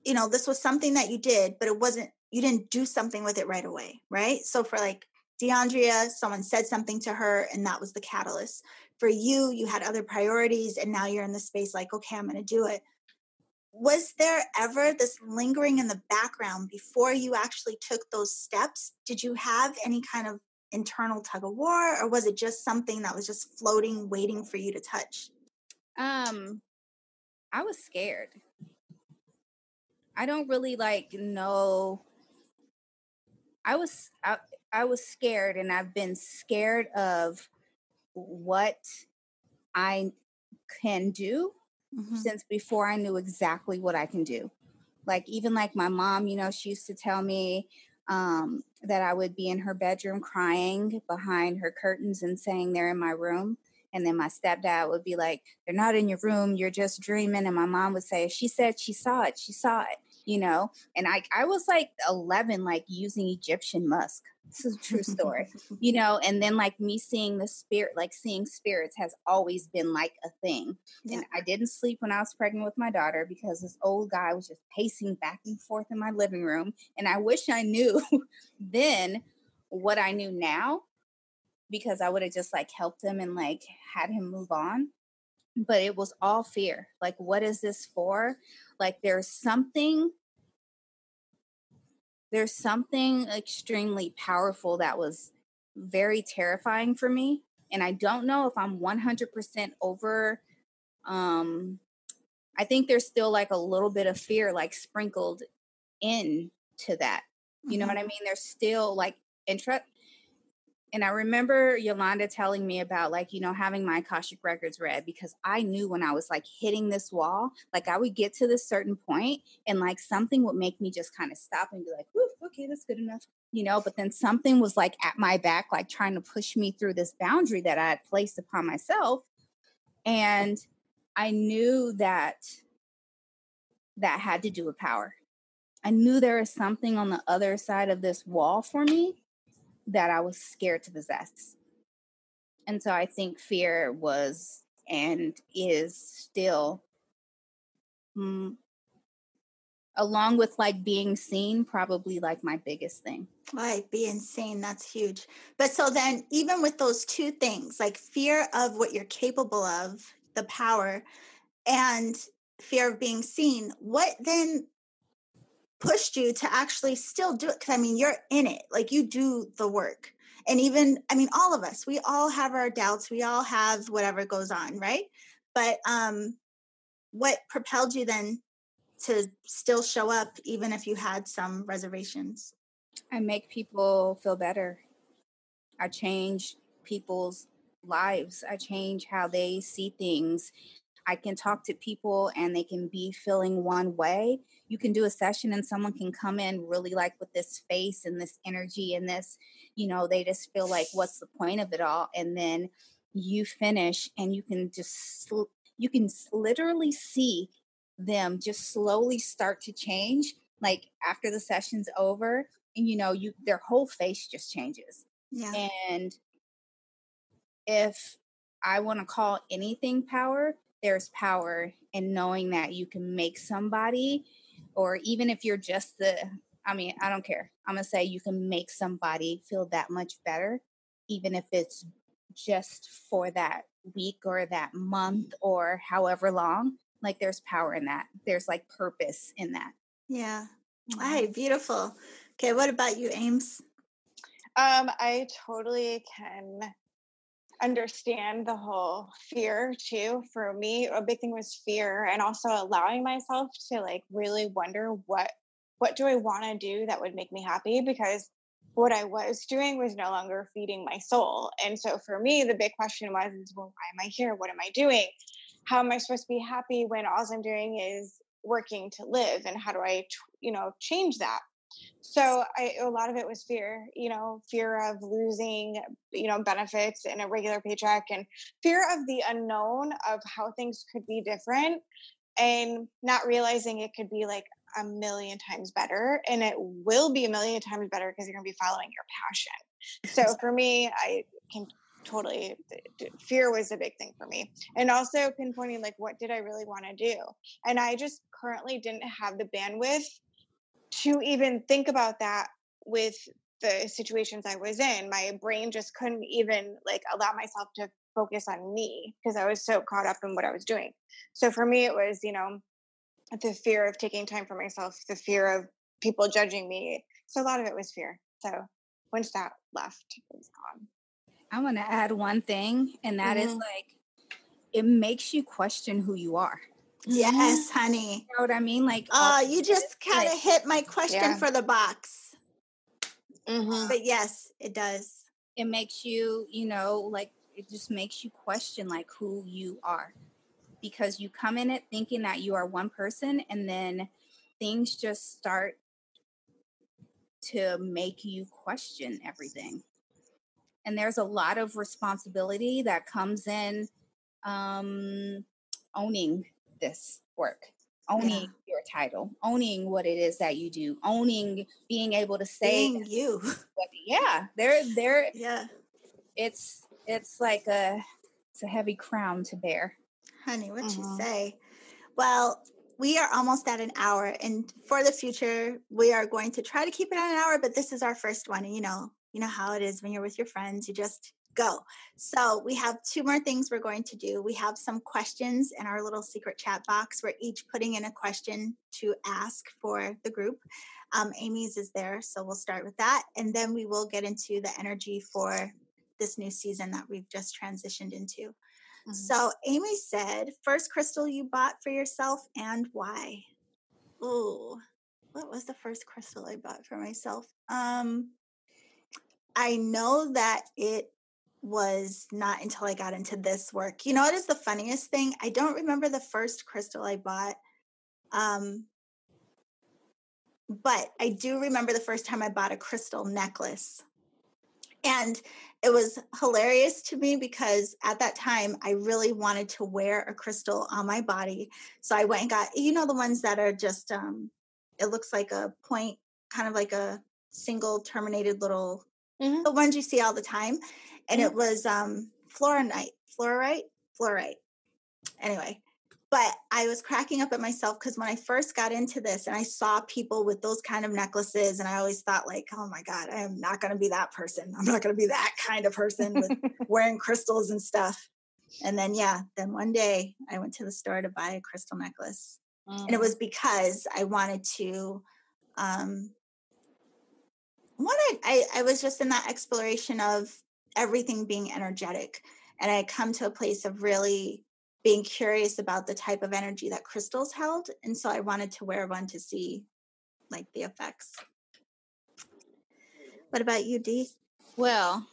you know, this was something that you did, but it wasn't, you didn't do something with it right away, right? So for like DeAndrea, someone said something to her and that was the catalyst. For you, you had other priorities and now you're in the space like, okay, I'm going to do it. Was there ever this lingering in the background before you actually took those steps? Did you have any kind of internal tug of war or was it just something that was just floating waiting for you to touch
um i was scared i don't really like know i was I, I was scared and i've been scared of what i can do mm-hmm. since before i knew exactly what i can do like even like my mom you know she used to tell me um, that I would be in her bedroom crying behind her curtains and saying they're in my room. And then my stepdad would be like, They're not in your room, you're just dreaming. And my mom would say, She said she saw it, she saw it, you know? And I, I was like 11, like using Egyptian musk. This is a true story, you know? And then like me seeing the spirit, like seeing spirits has always been like a thing. Yeah. And I didn't sleep when I was pregnant with my daughter because this old guy was just pacing back and forth in my living room. And I wish I knew then what I knew now because I would have just like helped him and like had him move on. But it was all fear. Like, what is this for? Like, there's something, there's something extremely powerful that was very terrifying for me. And I don't know if I'm 100% over. Um, I think there's still like a little bit of fear, like sprinkled in to that. You know mm-hmm. what I mean? There's still like interest and I remember Yolanda telling me about like, you know, having my Akashic records read because I knew when I was like hitting this wall, like I would get to this certain point and like something would make me just kind of stop and be like, okay, that's good enough. You know, but then something was like at my back, like trying to push me through this boundary that I had placed upon myself. And I knew that that had to do with power. I knew there was something on the other side of this wall for me that I was scared to possess. And so I think fear was and is still, mm, along with like being seen, probably like my biggest thing.
Right, being seen, that's huge. But so then, even with those two things, like fear of what you're capable of, the power, and fear of being seen, what then pushed you to actually still do it because i mean you're in it like you do the work. And even i mean all of us we all have our doubts we all have whatever goes on right? But um what propelled you then to still show up even if you had some reservations?
I make people feel better. I change people's lives. I change how they see things I can talk to people and they can be feeling one way. You can do a session and someone can come in really like with this face and this energy and this, you know, they just feel like, what's the point of it all? And then you finish and you can just, you can literally see them just slowly start to change. Like after the session's over, and you know, you their whole face just changes. Yeah. And if I want to call anything power, there's power in knowing that you can make somebody, or even if you're just the, I mean, I don't care. I'm going to say you can make somebody feel that much better, even if it's just for that week or that month or however long. Like there's power in that. There's like purpose in that.
Yeah. Hi, beautiful. Okay, what about you, Ames?
Um, I totally can understand the whole fear too. For me, a big thing was fear and also allowing myself to like really wonder what what do I want to do that would make me happy because what I was doing was no longer feeding my soul. And so for me, the big question was, well, why am I here? What am I doing? How am I supposed to be happy when all I'm doing is working to live? And how do I, you know, change that? So I, a lot of it was fear, you know, fear of losing, you know, benefits in a regular paycheck and fear of the unknown of how things could be different and not realizing it could be like a million times better and it will be a million times better because you're going to be following your passion. So for me i can totally fear was a big thing for me and also pinpointing like what did i really want to do? And i just currently didn't have the bandwidth to even think about that with the situations i was in my brain just couldn't even like allow myself to focus on me because i was so caught up in what i was doing so for me it was you know the fear of taking time for myself, the fear of people judging me. So a lot of it was fear. So once that left, it was gone.
I want to add one thing, and that mm-hmm. is like it makes you question who you are.
Yes, honey.
You know what I mean? Like,
oh, you just kind of hit my question yeah. for the box. Mm-hmm. But yes, it does.
It makes you, you know, like it just makes you question like who you are because you come in it thinking that you are one person and then things just start to make you question everything. And there's a lot of responsibility that comes in um, owning this work, owning yeah. your title, owning what it is that you do, owning being able to say
being you.
Yeah, there, there.
Yeah,
it's it's like a it's a heavy crown to bear
honey, what mm-hmm. you say? Well, we are almost at an hour, and for the future, we are going to try to keep it at an hour. But this is our first one, and you know, you know how it is when you're with your friends. You just go. So we have two more things we're going to do. We have some questions in our little secret chat box. We're each putting in a question to ask for the group. Um, Amy's is there, so we'll start with that, and then we will get into the energy for this new season that we've just transitioned into. Mm-hmm. So Amy said, first crystal you bought for yourself and why? Oh, what was the first crystal I bought for myself? Um, I know that it was not until I got into this work. You know what is the funniest thing? I don't remember the first crystal I bought. Um, but I do remember the first time I bought a crystal necklace. And it was hilarious to me because at that time I really wanted to wear a crystal on my body. So I went and got, you know, the ones that are just, um, it looks like a point, kind of like a single terminated little, mm-hmm. the ones you see all the time. And it was um, fluorite, fluorite, fluorite. Anyway, but I was cracking up at myself because when I first got into this and I saw people with those kind of necklaces, and I always thought, like, oh my God, I am not going to be that person. I'm not going to be that kind of person with wearing crystals and stuff. And then, yeah, then one day I went to the store to buy a crystal necklace. Mm. And it mm. was because I wanted to, um, wanted, I, I was just in that exploration of everything being energetic. And I come to a place of really being curious about the type of energy that crystals held. And so I wanted to wear one to see like the effects. What about you, Dee?
Well,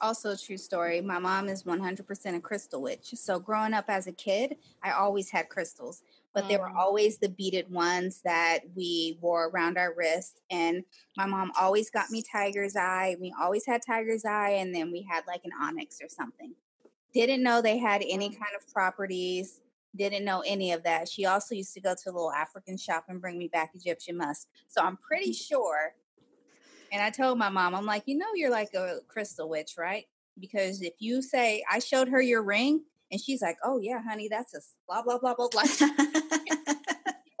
also a true story. My mom is 100% a crystal witch. So growing up as a kid, I always had crystals, but mm. they were mm. always the beaded ones that we wore around our wrist. And my mom always got me tiger's eye. We always had tiger's eye, and then we had like an onyx or something. Didn't know they had any kind of properties. Didn't know any of that. She also used to go to a little African shop and bring me back Egyptian musk. So I'm pretty mm. sure. And I told my mom, I'm like, you know, you're like a crystal witch, right? Because if you say, I showed her your ring, and she's like, oh, yeah, honey, that's a blah, blah, blah, blah, blah.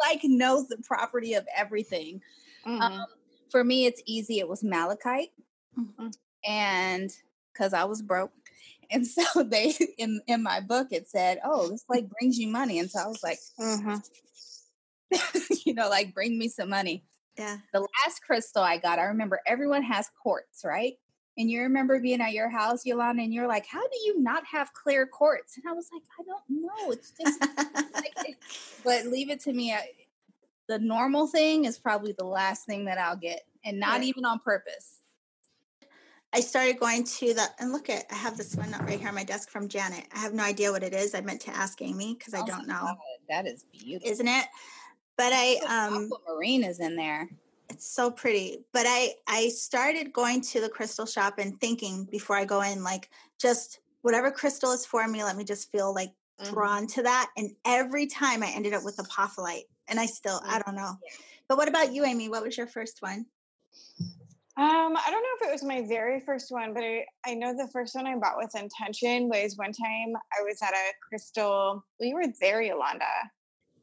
like knows the property of everything. Mm-hmm. Um, for me, it's easy. It was malachite. Mm-hmm. And because I was broke, and so they in in my book it said, "Oh, this like brings you money," and so I was like, mm-hmm. you know, like bring me some money.
Yeah.
The last crystal I got, I remember everyone has quartz, right? And you remember being at your house, Yolanda, and you're like, "How do you not have clear quartz?" And I was like, "I don't know. It's just, like, but leave it to me. The normal thing is probably the last thing that I'll get, and not even on purpose.
I started going to the and look at I have this one right here on my desk from Janet. I have no idea what it is. I meant to ask Amy because I
Oh
don't know.
God, that is beautiful.
Isn't it? But I um
Aquamarine is in there.
It's so pretty. But I I started going to the crystal shop and thinking before I go in like just whatever crystal is for me, let me just feel like
Mhm.
drawn to that. And every time I ended up with apophyllite. And I still I
Mm.
don't know. But what about you, Amy? What was your first one?
Um, I don't know if it was my very first one, but I, I know the first one I bought with intention was one time I was at a crystal. We were there, Yolanda.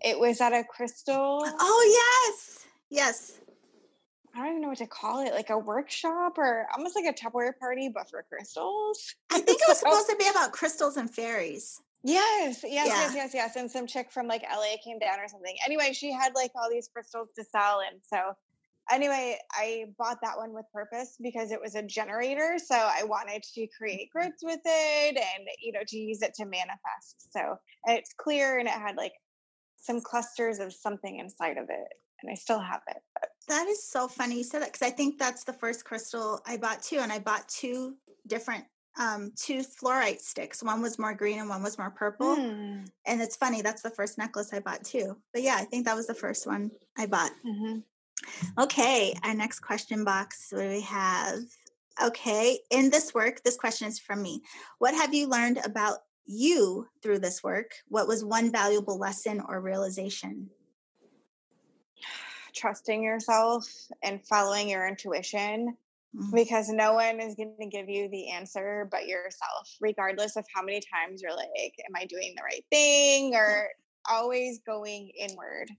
It was at a crystal.
Oh yes. Yes.
I don't even know what to call it, like a workshop or almost like a Tupperware party, but for crystals.
I think it was
So-
supposed to be about crystals and fairies.
Yes, yes,
Yeah.
yes, yes, yes. And some chick from like LA came down or something. Anyway, she had like all these crystals to sell. And so, anyway, I bought that one with purpose because it was a generator. So, I wanted to create mm-hmm. grids with it and, you know, to use it to manifest. So, it's clear and it had like some clusters of something inside of it. And I still have it. But
That is so funny you said that because I think that's the first crystal I bought too, and I bought two different um two fluorite sticks. One was more green and one was more purple.
Mm,
And it's funny, that's the first necklace I bought too. But yeah, I think that was the first one I bought.
mhm.
Okay, our next question box. What do we have? Okay, in this work, this question is from me. What have you learned about you through this work? What was one valuable lesson or realization?
Trusting yourself and following your intuition.
Mhm.
because no one is going to give you the answer but yourself regardless of how many times you're like am i doing the right thing or always going inward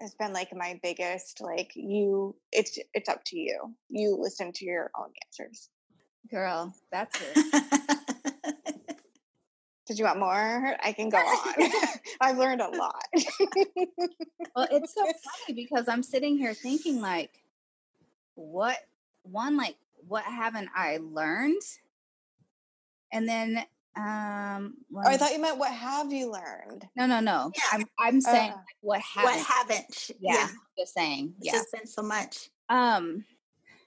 has been like my biggest like you it's it's up to you you listen to your own answers
Girl, that's it.
did you want more i can go on i've learned a lot
well, it's so funny because I'm sitting here thinking like, what one like what haven't I learned? And then um
oh, i thought you meant what have you learned
no no no.
Yeah.
I'm I'm saying
Uh,
like, what haven't
what haven't? sh-
yeah, just saying.
It's
Yeah.
just been so much.
Um,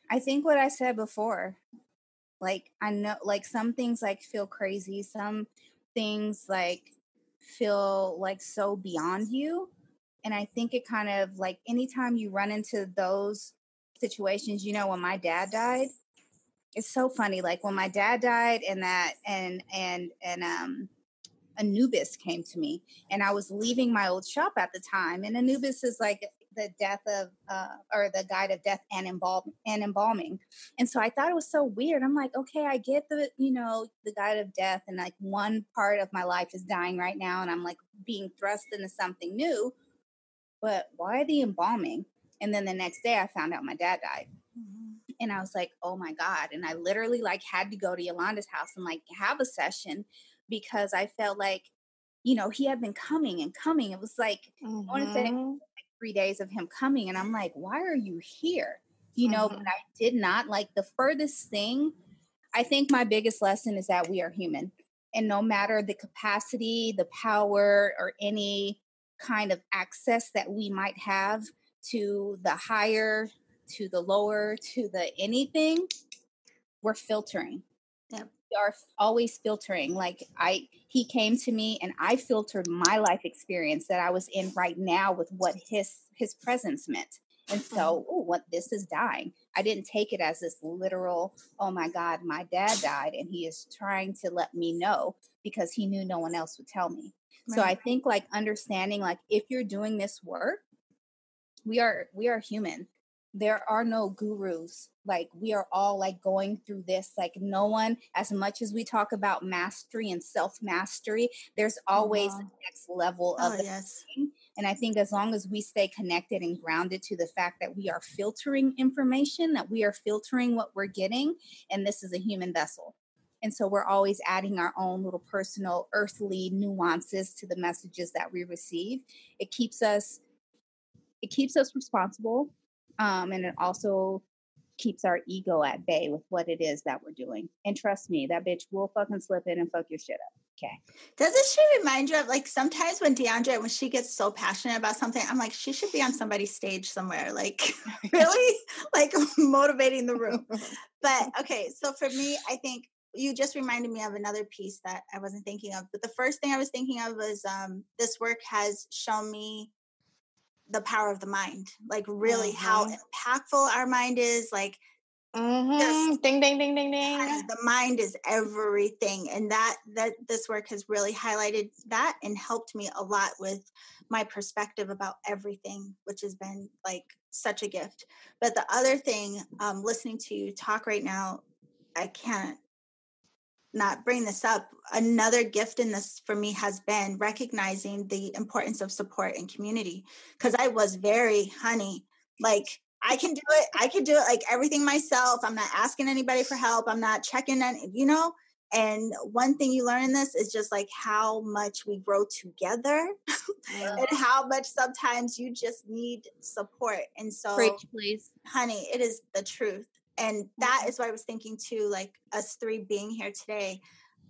I think what I said before, like I know, like some things like feel crazy, some things like feel like so beyond you, and I think it kind of like anytime you run into those situations, you know, when my dad died, it's so funny. Like when my dad died, and that and and and um. Anubis came to me, and I was leaving my old shop at the time. And Anubis is like the death of uh, or the guide of death and embalm and embalming and so i thought it was so weird i'm like okay i get the you know the guide of death and like one part of my life is dying right now and i'm like being thrust into something new but why the embalming and then the next day i found out my dad died and I was like, oh my God. And I literally like had to go to Yolanda's house and like have a session because I felt like, you know, he had been coming and coming. It was like wanna say-
Mhm.
Three days of him coming. And I'm like, why are you here? You know,
Mhm.
but I did not like the furthest thing. I think my biggest lesson is that we are human. And no matter the capacity, the power, or any kind of access that we might have to the higher, to the lower, to the anything, we're filtering.
Yep.
Are always filtering. Like I, he came to me and I filtered my life experience that I was in right now with what his his presence meant. And mm-hmm. so, oh, what this is dying. I didn't take it as this literal, oh my God, my dad died, and he is trying to let me know because he knew no one else would tell me. So I think like understanding like if you're doing this work, we are we are human. There are no gurus. Like we are all like going through this. Like no one, as much as we talk about mastery and self mastery, there's always the
Mhm.
next level of
Oh
the
yes.
thing. And I think as long as we stay connected and grounded to the fact that we are filtering information, that we are filtering what we're getting, and this is a human vessel. And so we're always adding our own little personal earthly nuances to the messages that we receive. It keeps us it keeps us responsible. Um, and it also keeps our ego at bay with what it is that we're doing. And trust me, that bitch will fucking slip in and fuck your shit up. Okay.
Doesn't she remind you of like sometimes when DeAndrea, when she gets so passionate about something, I'm like, she should be on somebody's stage somewhere, like really, like motivating the room. But okay, so for me, I think you just reminded me of another piece that I wasn't thinking of. But the first thing I was thinking of was um, this work has shown me the power of the mind, like really mm-hmm. how impactful our mind is, like
Mm-hmm. ding, ding, ding, ding, ding.
The mind is everything, and that that this work has really highlighted that and helped me a lot with my perspective about everything, which has been like such a gift. But the other thing, um, listening to you talk right now, I can't not bring this up. Another gift in this for me has been recognizing the importance of support and community because I was very honey like I can do it. I can do it like everything myself. I'm not asking anybody for help. I'm not checking on, you know. And one thing you learn in this is just like how much we grow together yeah. and how much sometimes you just need support. And so,
Preach, please.
honey, it is the truth. And that is mm-hmm. what I was thinking too, like us three being here today.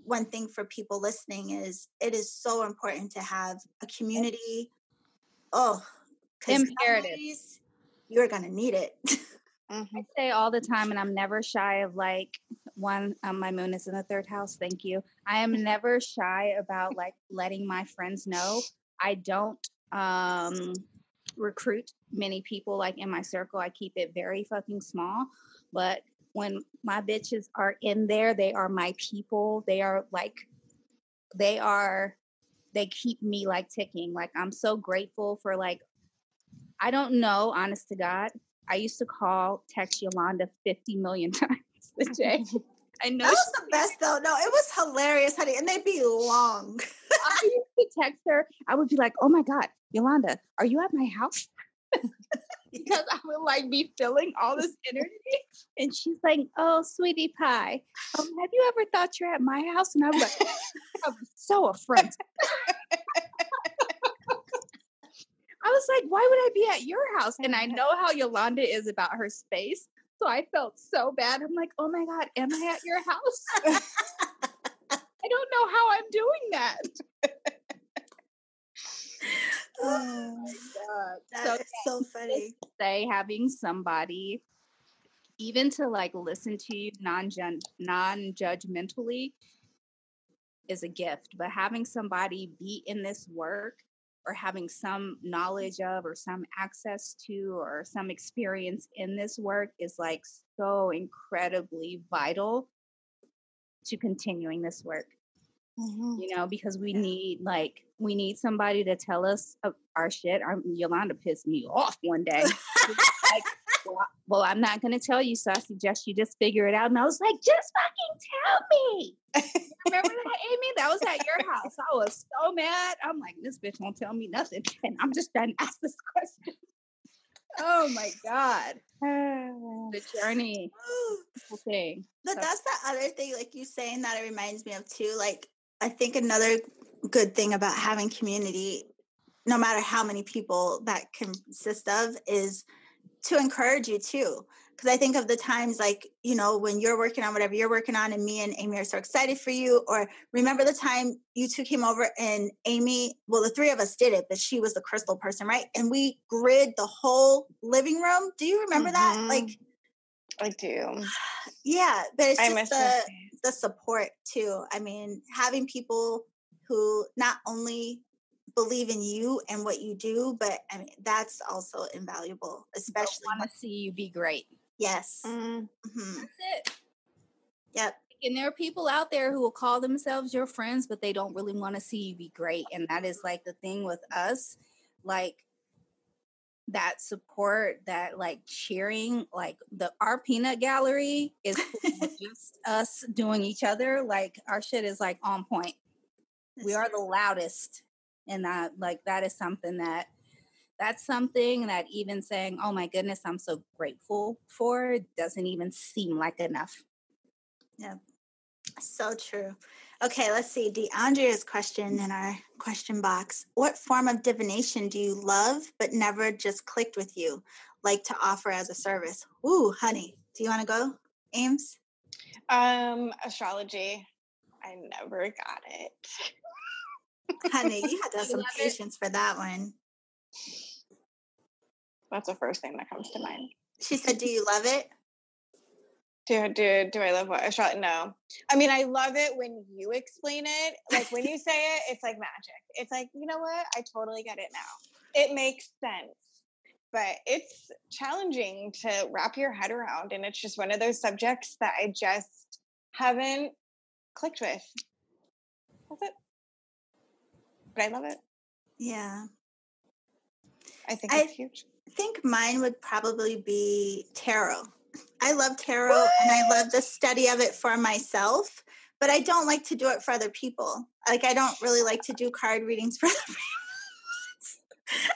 One thing for people listening is it is so important to have a community. Oh,
imperative
you're going to need it.
Mm-hmm. I say all the time, and I'm never shy of like one. Um, my moon is in the third house. Thank you. I am never shy about like letting my friends know. I don't um, recruit many people like in my circle. I keep it very fucking small. But when my bitches are in there, they are my people. They are like, they are, they keep me like ticking. Like I'm so grateful for like I don't know, honest to God. I used to call text Yolanda 50 million times a day. I know
that was the best though. No, it was hilarious, honey, and they'd be long.
I used to text her. I would be like, "Oh my God, Yolanda, are you at my house?" because I would like be feeling all this energy, and she's like, "Oh, sweetie pie, um, have you ever thought you're at my house?" And I was like, "I was so affronted." I was like, why would I be at your house? And I know how Yolanda is about her space. So I felt so bad. I'm like, oh my God, am I at your house? I don't know how I'm doing that.
Oh my God. That so, so funny.
Say having somebody even to like listen to you non non judgmentally is a gift but having somebody be in this work or having some knowledge of or some access to or some experience in this work is like so incredibly vital to continuing this work mm-hmm. you know because we need like we need somebody to tell us uh, our shit our, yolanda pissed me off one day like well, I'm not going to tell you, so I suggest you just figure it out. And I was like, just fucking tell me. Remember that, Amy? That was at your house. I was so mad. I'm like, this bitch won't tell me nothing. And I'm just trying to ask this question. Oh my God. the journey thing.
But so. that's the other thing, like you saying that it reminds me of too. Like, I think another good thing about having community, no matter how many people that consist of, is to encourage you too because I think of the times like, you know, when you're working on whatever you're working on and me and Amy are so excited for you. Or remember the time you two came over and Amy, well, the three of us did it, but she was the crystal person, right? And we grid the whole living room. Do you remember mm-hmm. that? Like,
I do.
Yeah, but it's just the, the support too. I mean, having people who not only believe in you and what you do, but I mean that's also invaluable, especially
want to see you be great.
Yes. Mm-hmm.
That's it.
Yep.
And there are people out there who will call themselves your friends, but they don't really want to see you be great. And that is like the thing with us, like that support, that like cheering, like the our peanut gallery is just us doing each other. Like our shit is like on point. That's we are the loudest. And that like that is something that that's something that even saying, oh my goodness, I'm so grateful for doesn't even seem like enough.
Yeah, so true. Okay, let's see. DeAndrea's question in our question box What form of divination do you love but never just clicked with you, like to offer as a service? Ooh, honey, do you want to go, Ames?
Um, astrology. I never got it.
Honey, you had to have some patience it. for that one.
That's the first thing that comes to mind.
She said, Do you love it?
Do, do, do I love what I shot? No. I mean, I love it when you explain it. Like when you say it, it's like magic. It's like, you know what? I totally get it now. It makes sense. But it's challenging to wrap your head around. And it's just one of those subjects that I just haven't clicked with. That's it. But I love it.
Yeah.
I think it's I huge.
I think mine would probably be tarot. I love tarot what? and I love the study of it for myself, but I don't like to do it for other people. Like I don't really like to do card readings for other people.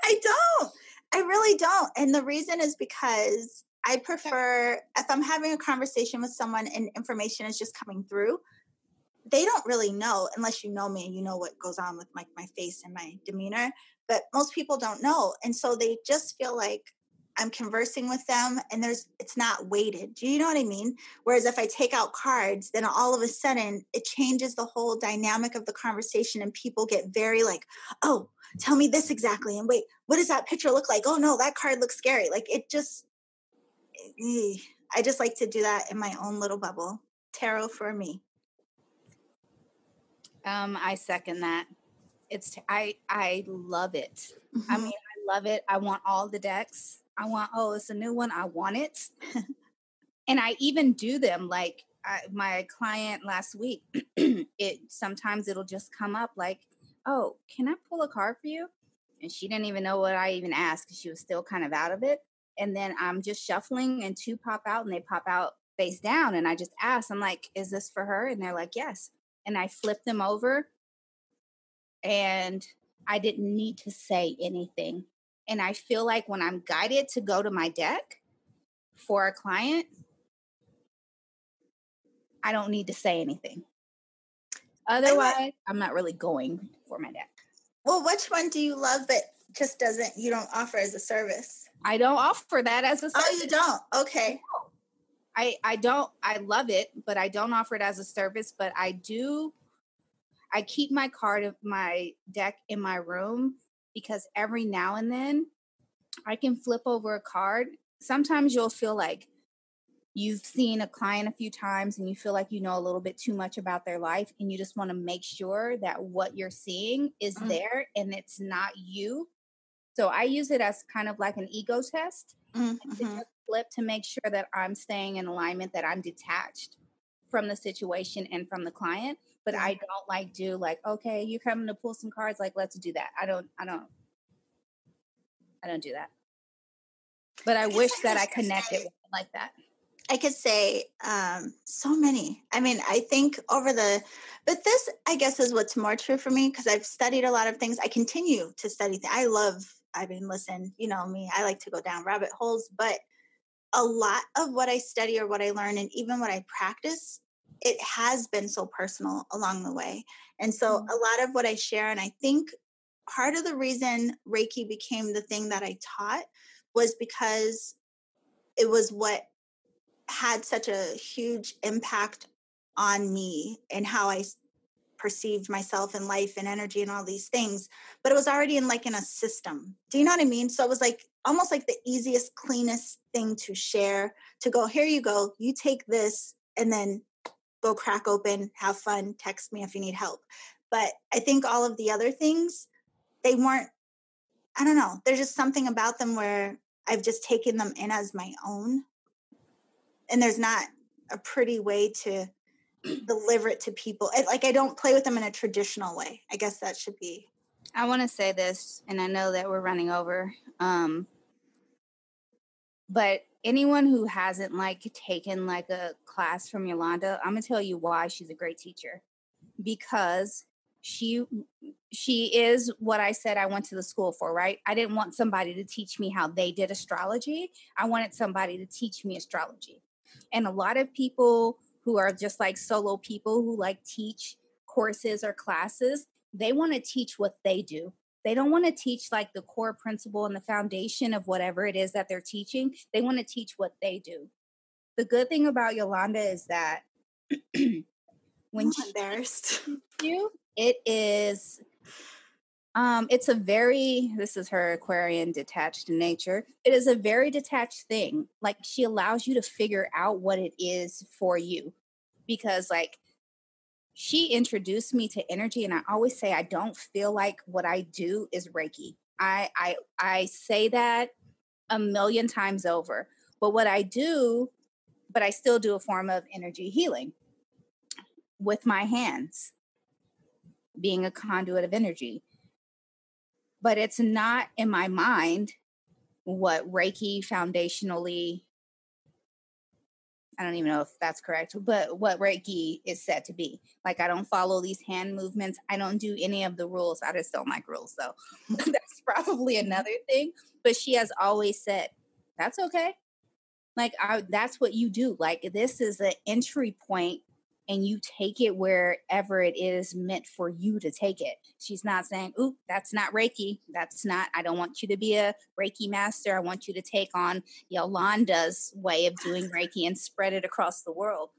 I don't. I really don't. And the reason is because I prefer if I'm having a conversation with someone and information is just coming through, they don't really know unless you know me and you know what goes on with my, my face and my demeanor but most people don't know and so they just feel like i'm conversing with them and there's it's not weighted do you know what i mean? Whereas if i take out cards then all of a sudden it changes the whole dynamic of the conversation and people get very like oh tell me this exactly and wait what does that picture look like? Oh no that card looks scary. Like it just eh, i just like to do that in my own little bubble tarot for me
um, I second that. It's I I love it. Mm-hmm. I mean, I love it. I want all the decks. I want oh, it's a new one. I want it. and I even do them like I, my client last week. it sometimes it'll just come up like, "Oh, can I pull a card for you?" And she didn't even know what I even asked. She was still kind of out of it. And then I'm just shuffling, and two pop out, and they pop out face down. And I just ask, I'm like, "Is this for her?" And they're like, "Yes." And I flipped them over and I didn't need to say anything. And I feel like when I'm guided to go to my deck for a client, I don't need to say anything. Otherwise, I'm not really going for my deck.
Well, which one do you love that just doesn't you don't offer as a service?
I don't offer that as a oh, service.
Oh, you don't? Okay.
I I don't I love it, but I don't offer it as a service. But I do. I keep my card of my deck in my room because every now and then I can flip over a card. Sometimes you'll feel like you've seen a client a few times and you feel like you know a little bit too much about their life and you just want to make sure that what you're seeing is mm-hmm. there and it's not you. So I use it as kind of like an ego test. Mm-hmm flip to make sure that I'm staying in alignment, that I'm detached from the situation and from the client. But I don't like do like, okay, you're coming to pull some cards, like let's do that. I don't, I don't, I don't do that. But I, I wish that I connected like that.
I could say um, so many. I mean, I think over the, but this, I guess, is what's more true for me because I've studied a lot of things. I continue to study. Th- I love. I mean, listen, you know me. I like to go down rabbit holes, but a lot of what I study or what I learn and even what I practice, it has been so personal along the way. And so mm-hmm. a lot of what I share, and I think part of the reason Reiki became the thing that I taught was because it was what had such a huge impact on me and how I perceived myself and life and energy and all these things but it was already in like in a system. Do you know what i mean? So it was like almost like the easiest cleanest thing to share to go here you go you take this and then go crack open have fun text me if you need help. But i think all of the other things they weren't i don't know there's just something about them where i've just taken them in as my own and there's not a pretty way to deliver it to people. like I don't play with them in a traditional way. I guess that should be.
I want to say this, and I know that we're running over. Um, but anyone who hasn't like taken like a class from Yolanda, I'm gonna tell you why she's a great teacher. Because she she is what I said I went to the school for, right? I didn't want somebody to teach me how they did astrology. I wanted somebody to teach me astrology. And a lot of people who are just like solo people who like teach courses or classes, they want to teach what they do. They don't want to teach like the core principle and the foundation of whatever it is that they're teaching. They want to teach what they do. The good thing about Yolanda is that when
I'm embarrassed.
you, it is um, it's a very, this is her Aquarian detached nature. It is a very detached thing. Like she allows you to figure out what it is for you. Because, like, she introduced me to energy, and I always say I don't feel like what I do is Reiki. I I I say that a million times over. But what I do, but I still do a form of energy healing with my hands, being a conduit of energy but it's not in my mind what Reiki foundationally I don't even know if that's correct, but what Reiki is said to be. Like I don't follow these hand movements. I don't do any of the rules. I just don't like rules. So that's probably another thing. But she has always said, that's okay. Like I, that's what you do. Like this is an entry point and you take it wherever it is meant for you to take it. She's not saying, Ooh, that's not Reiki. That's not, I don't want you to be a Reiki master. I want you to take on Yolanda's way of doing Reiki and spread it across the world.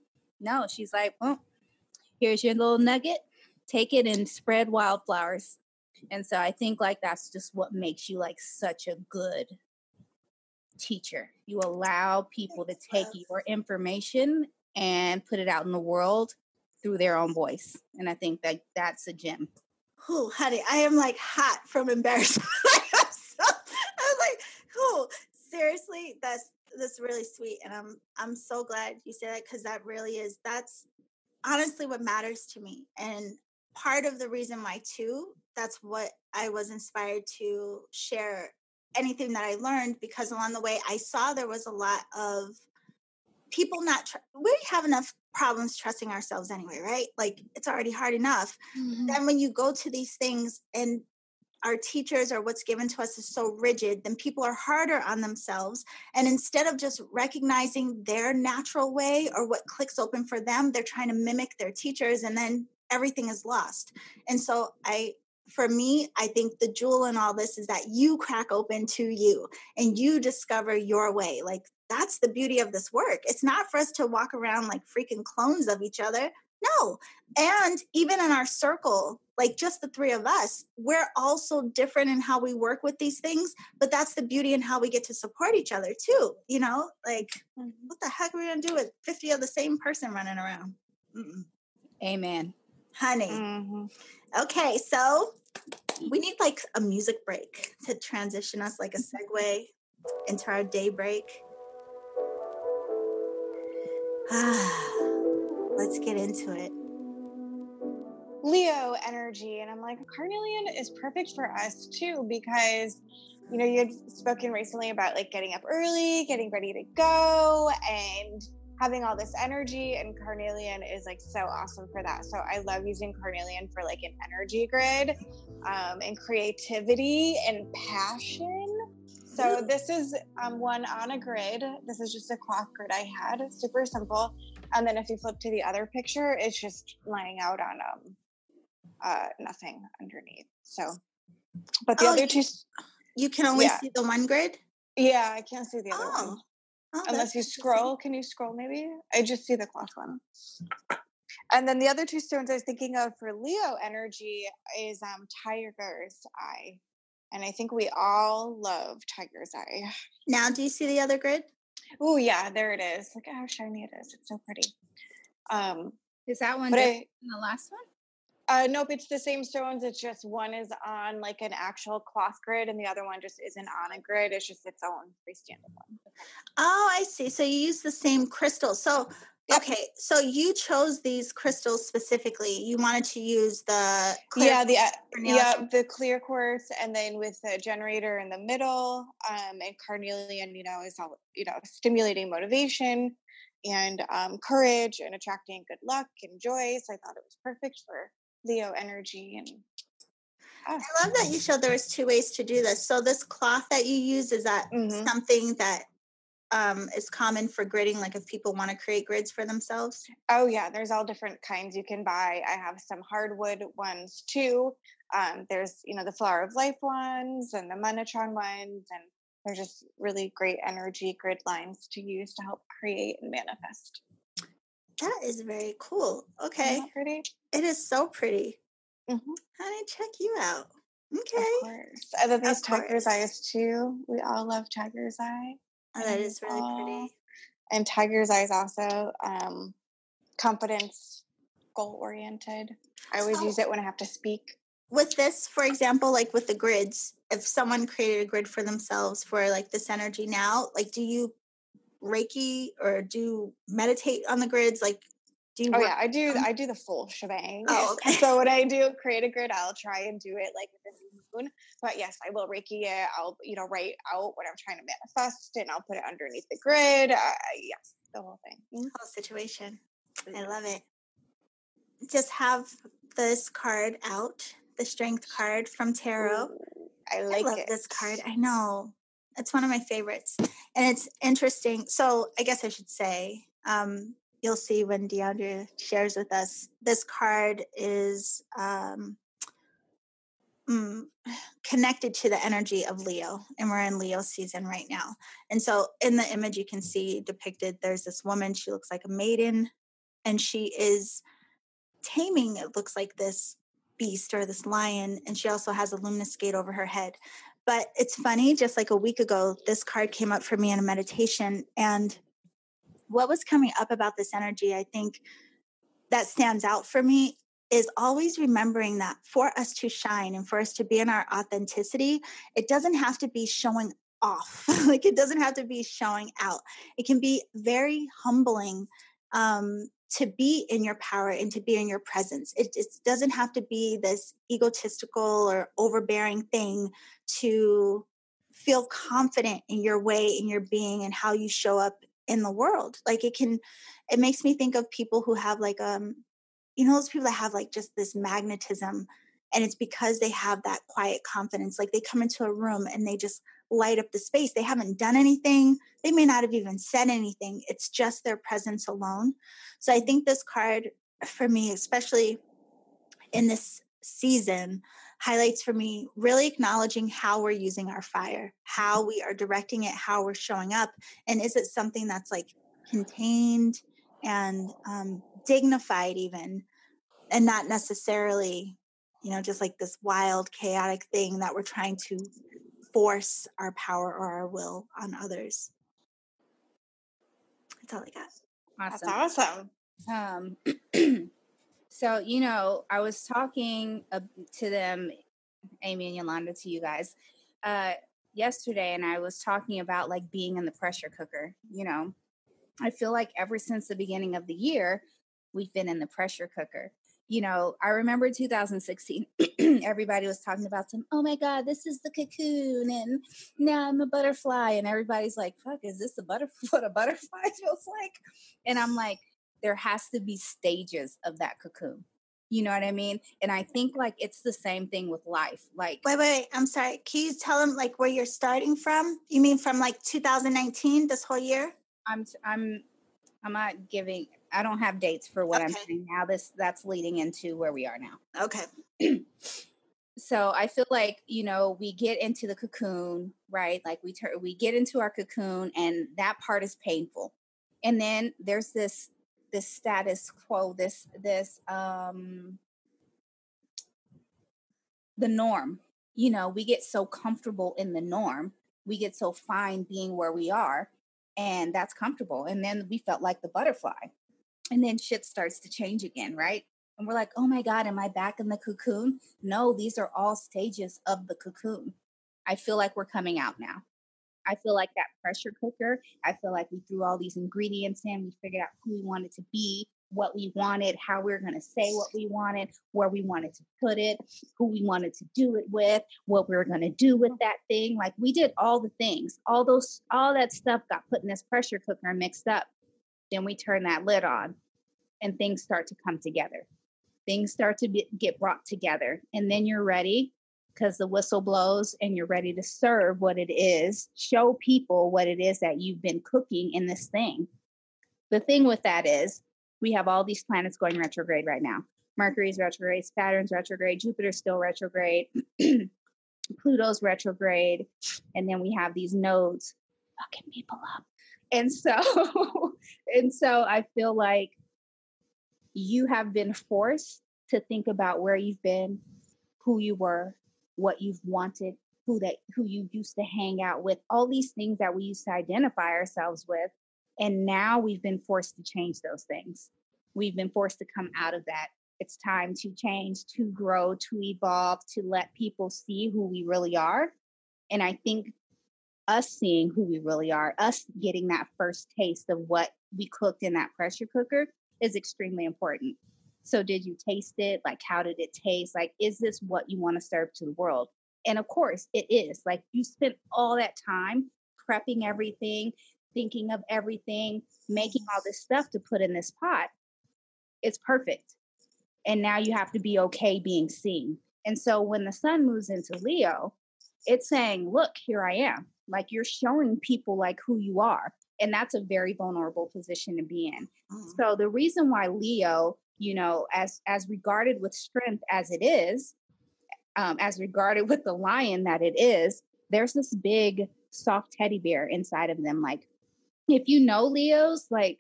No, she's like, Well, here's your little nugget. Take it and spread wildflowers. And so I think like that's just what makes you like such a good teacher. You allow people to take your information and put it out in the world through their own voice. And I think that that's a gem.
Oh, honey, I am like hot from embarrassment. I'm, like, seriously, that's that's really sweet, and I'm I'm so glad you said that because that really is that's honestly what matters to me, and part of the reason why too. That's what I was inspired to share anything that I learned because along the way I saw there was a lot of people not tr- we have enough problems trusting ourselves anyway right like it's already hard enough mm-hmm. then when you go to these things and our teachers or what's given to us is so rigid then people are harder on themselves and instead of just recognizing their natural way or what clicks open for them they're trying to mimic their teachers and then everything is lost and so i for me, I think the jewel in all this is that you crack open to you and you discover your way. Like that's the beauty of this work. It's not for us to walk around like freaking clones of each other. No. And even in our circle, like just the three of us, we're also different in how we work with these things, but that's the beauty in how we get to support each other too. You know, like mm-hmm. what the heck are we gonna do with 50 of the same person running around?
Mm-mm. Amen.
Honey. Mm-hmm. Okay, so we need like a music break to transition us like a segue into our day break. Let's get into it.
Leo energy. And I'm like, carnelian is perfect for us too, because, you know, you had spoken recently about like getting up early, getting ready to go, and having all this energy. And carnelian is like so awesome for that. So I love using carnelian for like an energy grid um, and creativity and passion so this is um, one on a grid. This is just a cloth grid I had. It's super simple. And then if you flip to the other picture, it's just laying out on um, uh, nothing underneath. So, but the oh, other two,
you can only yeah. see the one grid.
Yeah, I can't see the other oh. one. Oh, Unless you scroll, can you scroll maybe? I just see the cloth one. And then the other two stones I was thinking of for Leo energy is um Tiger's Eye. And I think we all love Tiger's Eye.
Now, do you see the other grid?
Oh, yeah, there it is. Look at how shiny it is. It's so pretty. Um,
is that one I, the last one?
Uh, nope, it's the same stones. It's just one is on like an actual cloth grid, and the other one just isn't on a grid. It's just its own freestanding one.
Oh, I see. So you use the same crystal. So. Okay, so you chose these crystals specifically. You wanted to use the
yeah the uh, yeah the clear quartz, and then with the generator in the middle, um, and carnelian, you know, is all you know stimulating motivation and um, courage and attracting good luck and joy. So I thought it was perfect for Leo energy and.
Oh. I love that you showed there was two ways to do this. So this cloth that you use is that mm-hmm. something that um, is common for gridding, like if people want to create grids for themselves?
Oh, yeah, there's all different kinds you can buy. I have some hardwood ones too. Um, there's, you know, the Flower of Life ones and the Metatron ones, and they're just really great energy grid lines to use to help create and manifest.
That is very cool. Okay.
pretty?
It is so pretty.
Mm-hmm.
Honey, check you out. Okay.
Of course. And then these tiger's eyes too. We all love tiger's eye.
Oh, that is really
Aw.
pretty.
And tiger's eyes also um, confidence, goal oriented. I always
So-
use it when I have to speak.
With this, for example, like with the grids, if someone created a grid for themselves for like this energy now, like do you Reiki or do meditate on the grids? Like do you
Oh
work-
yeah, I do.
um,
I do the full shebang.
Oh, okay.
so when I do create a grid, I'll try and do it like with the. But yes, I will Reiki it. I'll you know write out what I'm trying to manifest, and I'll put it underneath the grid. Uh, yes, the whole thing. Mhm.
whole situation. I love it. Just have this card out, the strength card from tarot.
Ooh, I
I love
it.
this card. I know. It's one of my favorites. And it's interesting. So I guess I should say, um, you'll see when DeAndrea shares with us, this card is um, mm, connected to the energy of Leo. And we're in Leo season right now. And so in the image you can see depicted, there's this woman, she looks like a maiden, and she is taming, it looks like this beast or this lion, and she also has a lemniscate over her head. But it's funny, just like a week ago, this card came up for me in a meditation. And what was coming up about this energy, I think that stands out for me is always remembering that for us to shine and for us to be in our authenticity, it doesn't have to be showing off. like it doesn't have to be showing out. It can be very humbling um, to be in your power and to be in your presence. It, it doesn't have to be this egotistical or overbearing thing to feel confident in your way, in your being, and how you show up in the world. Like it can, it makes me think of people who have like, um, you know, those people that have like just this magnetism. And it's because they have that quiet confidence. Like they come into a room and they just light up the space. They haven't done anything. They may not have even said anything. It's just their presence alone. So I think this card for me, especially in this season, highlights for me really acknowledging how we're using our fire, how we are directing it, how we're showing up. And is it something that's like contained and um, dignified, even, and not necessarily, you know, just like this wild, chaotic thing that we're trying to force our power or our will on others. That's all I got. awesome.
That's
Awesome.
awesome.
Um, so you know, I was talking uh, to them, Amy and Yolanda, to you guys, uh, yesterday, and I was talking about like being in the pressure cooker. You know, I feel like ever since the beginning of the year, we've been in the pressure cooker. You know, I remember 2016, everybody was talking about some, oh my God, this is the cocoon, and now I'm a butterfly. And everybody's like, fuck, is this the butterfly? What a butterfly feels like? And I'm like, there has to be stages of that cocoon. You know what I mean? And I think like it's the same thing with life. Like,
Wait, wait, wait. I'm sorry. Can you tell them like where you're starting from? You mean from like 2019, this whole year?
I'm I'm I'm not giving I don't have dates for what I'm
Okay.
saying now. This that's leading into where we are now.
Okay.
So I feel like, you know, we get into the cocoon, right? Like we turn we get into our cocoon and that part is painful. And then there's this this status quo, this this um the norm. You know, we get so comfortable in the norm. We get so fine being where we are and that's comfortable. And then we felt like the butterfly. And then shit starts to change again, right? And we're like, oh my God, am I back in the cocoon? No, these are all stages of the cocoon. I feel like we're coming out now. I feel like that pressure cooker. I feel like we threw all these ingredients in. We figured out who we wanted to be, what we wanted, how we were going to say what we wanted, where we wanted to put it, who we wanted to do it with, what we were going to do with mm-hmm. that thing. Like we did all the things, all those, all that stuff got put in this pressure cooker and mixed up. Then we turn that lid on and things start to come together. Things start to be, get brought together. And then you're ready because the whistle blows and you're ready to serve what it is, show people what it is that you've been cooking in this thing. The thing with that is, we have all these planets going retrograde right now. Mercury's retrograde, Saturn's retrograde, Jupiter's still retrograde, Pluto's retrograde, and then we have these nodes fucking people up. And so, and so I feel like you have been forced to think about where you've been, who you were, what you've wanted, who that who you used to hang out with, all these things that we used to identify ourselves with. And now we've been forced to change those things. We've been forced to come out of that. It's time to change, to grow, to evolve, to let people see who we really are. And I think us seeing who we really are, us getting that first taste of what we cooked in that pressure cooker is extremely important. So, did you taste it? Like, how did it taste? Like, is this what you want to serve to the world? And of course, it is. Like, you spent all that time prepping everything, thinking of everything, making all this stuff to put in this pot. It's perfect. And now you have to be okay being seen. And so, when the sun moves into Leo, it's saying, Look, here I am. Like, you're showing people like who you are. And that's a very vulnerable position to be in. Mm-hmm. So, the reason why Leo you know, as as regarded with strength as it is, um, as regarded with the lion that it is, there's this big soft teddy bear inside of them. Like, if you know Leos, like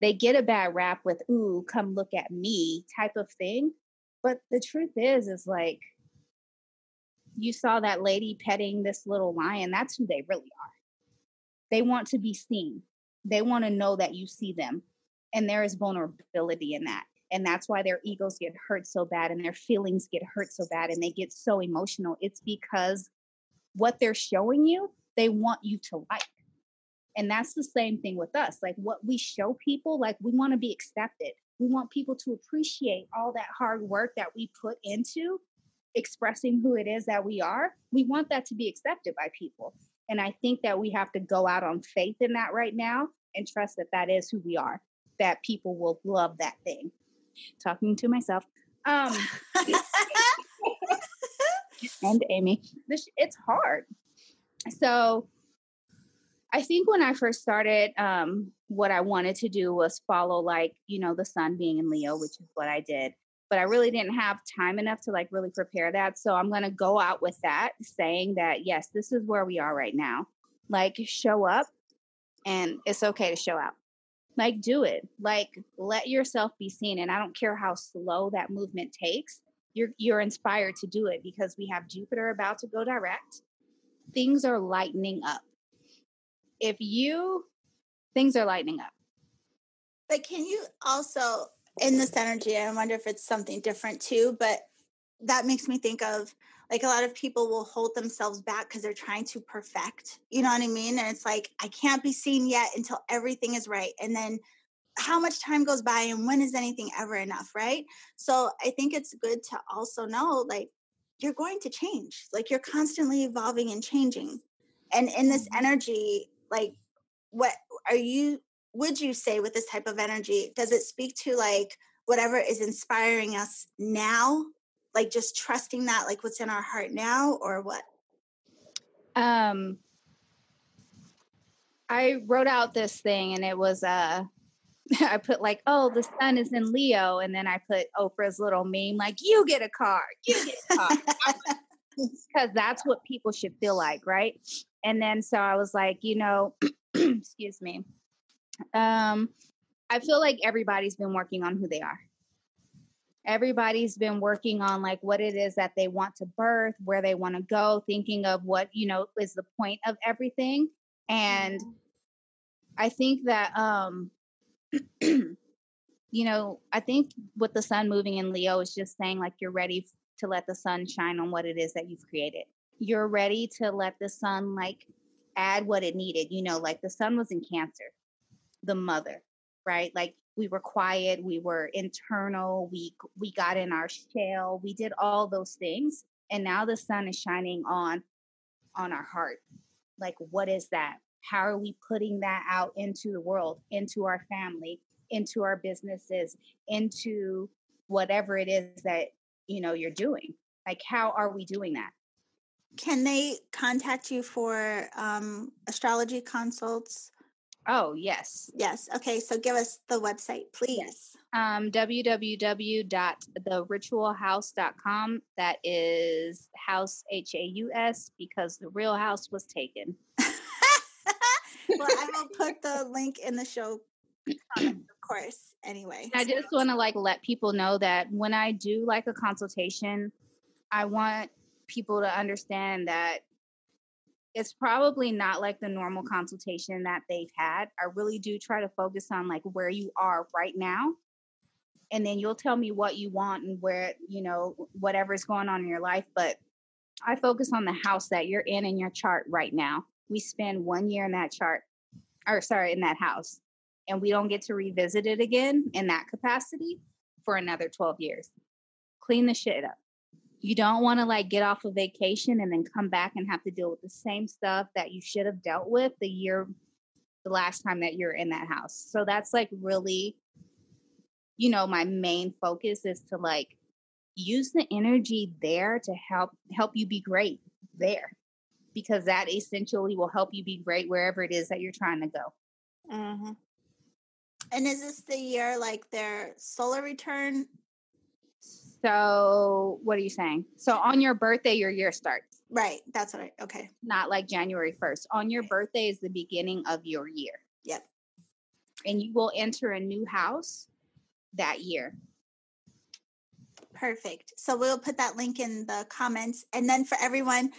they get a bad rap with "ooh, come look at me" type of thing. But the truth is, is like you saw that lady petting this little lion. That's who they really are. They want to be seen. They want to know that you see them and there is vulnerability in that. And that's why their egos get hurt so bad and their feelings get hurt so bad and they get so emotional. It's because what they're showing you, they want you to like. And that's the same thing with us. Like what we show people, like we want to be accepted. We want people to appreciate all that hard work that we put into expressing who it is that we are. We want that to be accepted by people. And I think that we have to go out on faith in that right now and trust that that is who we are that people will love that thing. Talking to myself. Um, and Amy, this, it's hard. So I think when I first started, um, what I wanted to do was follow, like, you know, the sun being in Leo, which is what I did. But I really didn't have time enough to like really prepare that. So I'm going to go out with that, saying that, yes, this is where we are right now. Like, show up and it's okay to show out like do it like let yourself be seen and i don't care how slow that movement takes you're you're inspired to do it because we have jupiter about to go direct things are lightening up if you things are lightening up.
But can you also in this energy i wonder if it's something different too but that makes me think of like a lot of people will hold themselves back because they're trying to perfect you know what i mean? And it's like i can't be seen yet until everything is right and then how much time goes by and when is anything ever enough right? So i think it's good to also know like you're going to change like you're constantly evolving and changing. And in this mm-hmm. energy like what are you would you say with this type of energy? Does it speak to like whatever is inspiring us now? Like just trusting that like what's in our heart now or what?
Um i wrote out this thing and it was uh I put like, oh, the sun is in Leo, and then I put Oprah's little meme, like, you get a car, you get a car, because that's what people should feel like, right? And then so I was like, you know, excuse me, um, I feel like everybody's been working on who they are everybody's been working on like what it is that they want to birth where they want to go thinking of what you know is the point of everything and mm-hmm. i think that um you know i think with the sun moving in leo is just saying like you're ready to let the sun shine on what it is that you've created. You're ready to let the sun like add what it needed you know like the sun was in cancer the mother right? Like we were quiet we were internal we we got in our shell we did all those things and now the sun is shining on on our heart. Like what is that? How are we putting that out into the world into our family into our businesses into whatever it is that you know you're doing like how are we doing that
can they contact you for um, astrology consults
Oh, yes.
Yes. Okay. So give us the website, please.
Um, www.theritualhaus.com. That is house, H A U S, because the real house was taken.
well, I will put the link in the show of course. Anyway,
I just want to like let people know that when I do like a consultation, I want people to understand that it's probably not like the normal consultation that they've had. I really do try to focus on like where you are right now. And then you'll tell me what you want and where, you know, whatever's going on in your life. But I focus on the house that you're in in your chart right now. We spend one year in that chart, or sorry, in that house, and we don't get to revisit it again in that capacity for another 12 years. Clean the shit up you don't want to like get off a of vacation and then come back and have to deal with the same stuff that you should have dealt with the year the last time that you're in that house so that's like really you know my main focus is to like use the energy there to help help you be great there because that essentially will help you be great wherever it is that you're trying to go
mm-hmm. And is this the year like their solar return
so, what are you saying? So, on your birthday, your year starts.
Right. That's what I, okay.
Not like January 1st. On your birthday is the beginning of your year.
Yep.
And you will enter a new house that year.
Perfect. So, we'll put that link in the comments. And then for everyone,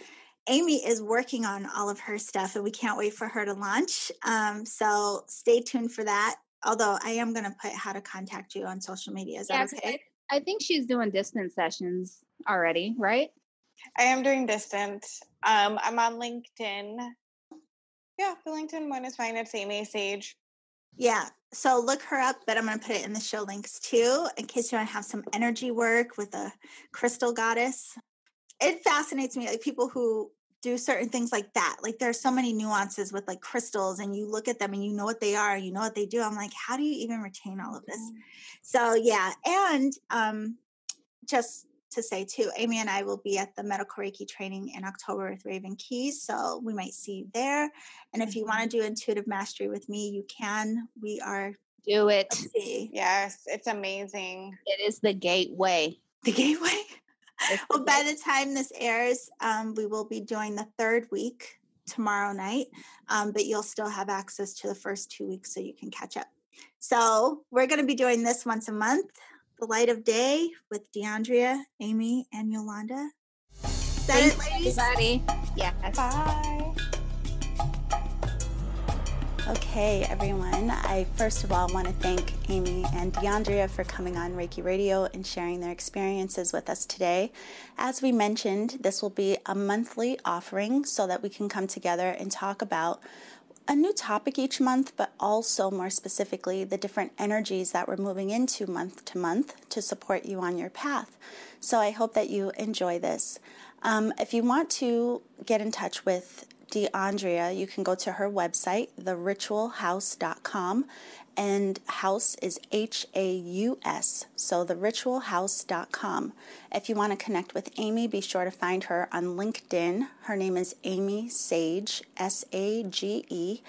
Amy is working on all of her stuff and we can't wait for her to launch. Um, so, stay tuned for that. Although I am going to put how to contact you on social media. Is that okay?
I think she's doing distance sessions already, right?
I am doing distance. Um, I'm on LinkedIn. Yeah, the LinkedIn one is fine. It's Amy Sage.
Yeah. So look her up, but I'm going to put it in the show links too, in case you want to have some energy work with a crystal goddess. It fascinates me, like people who do certain things like that. Like there are so many nuances with like crystals, and you look at them and you know what they are, you know what they do. I'm like, how do you even retain all of this? Mm. So yeah, and um, just to say too, Amy and I will be at the medical Reiki training in October with Raven Keyes, so we might see you there. And if you want to mm-hmm. do intuitive mastery with me, you can. We are
do it.
Yes, it's amazing.
It is the gateway.
The gateway. Well, by the time this airs, um, we will be doing the third week tomorrow night, um, but you'll still have access to the first two weeks so you can catch up. So we're going to be doing this once a month, the light of day with DeAndrea, Amy, and Yolanda.
Is that Thanks, it, ladies? Everybody.
Yeah. Bye.
Okay, everyone. I first of all want to thank Amy and DeAndrea for coming on Reiki Radio and sharing their experiences with us today. As we mentioned, this will be a monthly offering so that we can come together and talk about a new topic each month, but also more specifically the different energies that we're moving into month to month to support you on your path. So I hope that you enjoy this. Um, if you want to get in touch with DeAndrea, you can go to her website, theritualhaus.com, and house is H A U S, so theritualhaus.com. If you want to connect with Amy, be sure to find her on LinkedIn. Her name is Amy Sage, S A G E.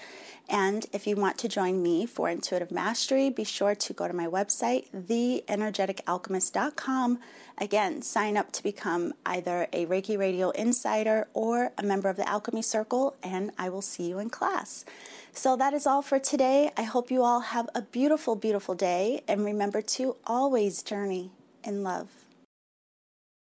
And if you want to join me for Intuitive Mastery, be sure to go to my website, theenergeticalchemist.com. Again, sign up to become either a Reiki Radio Insider or a member of the Alchemy Circle, and I will see you in class. So that is all for today. I hope you all have a beautiful, beautiful day, and remember to always journey in love.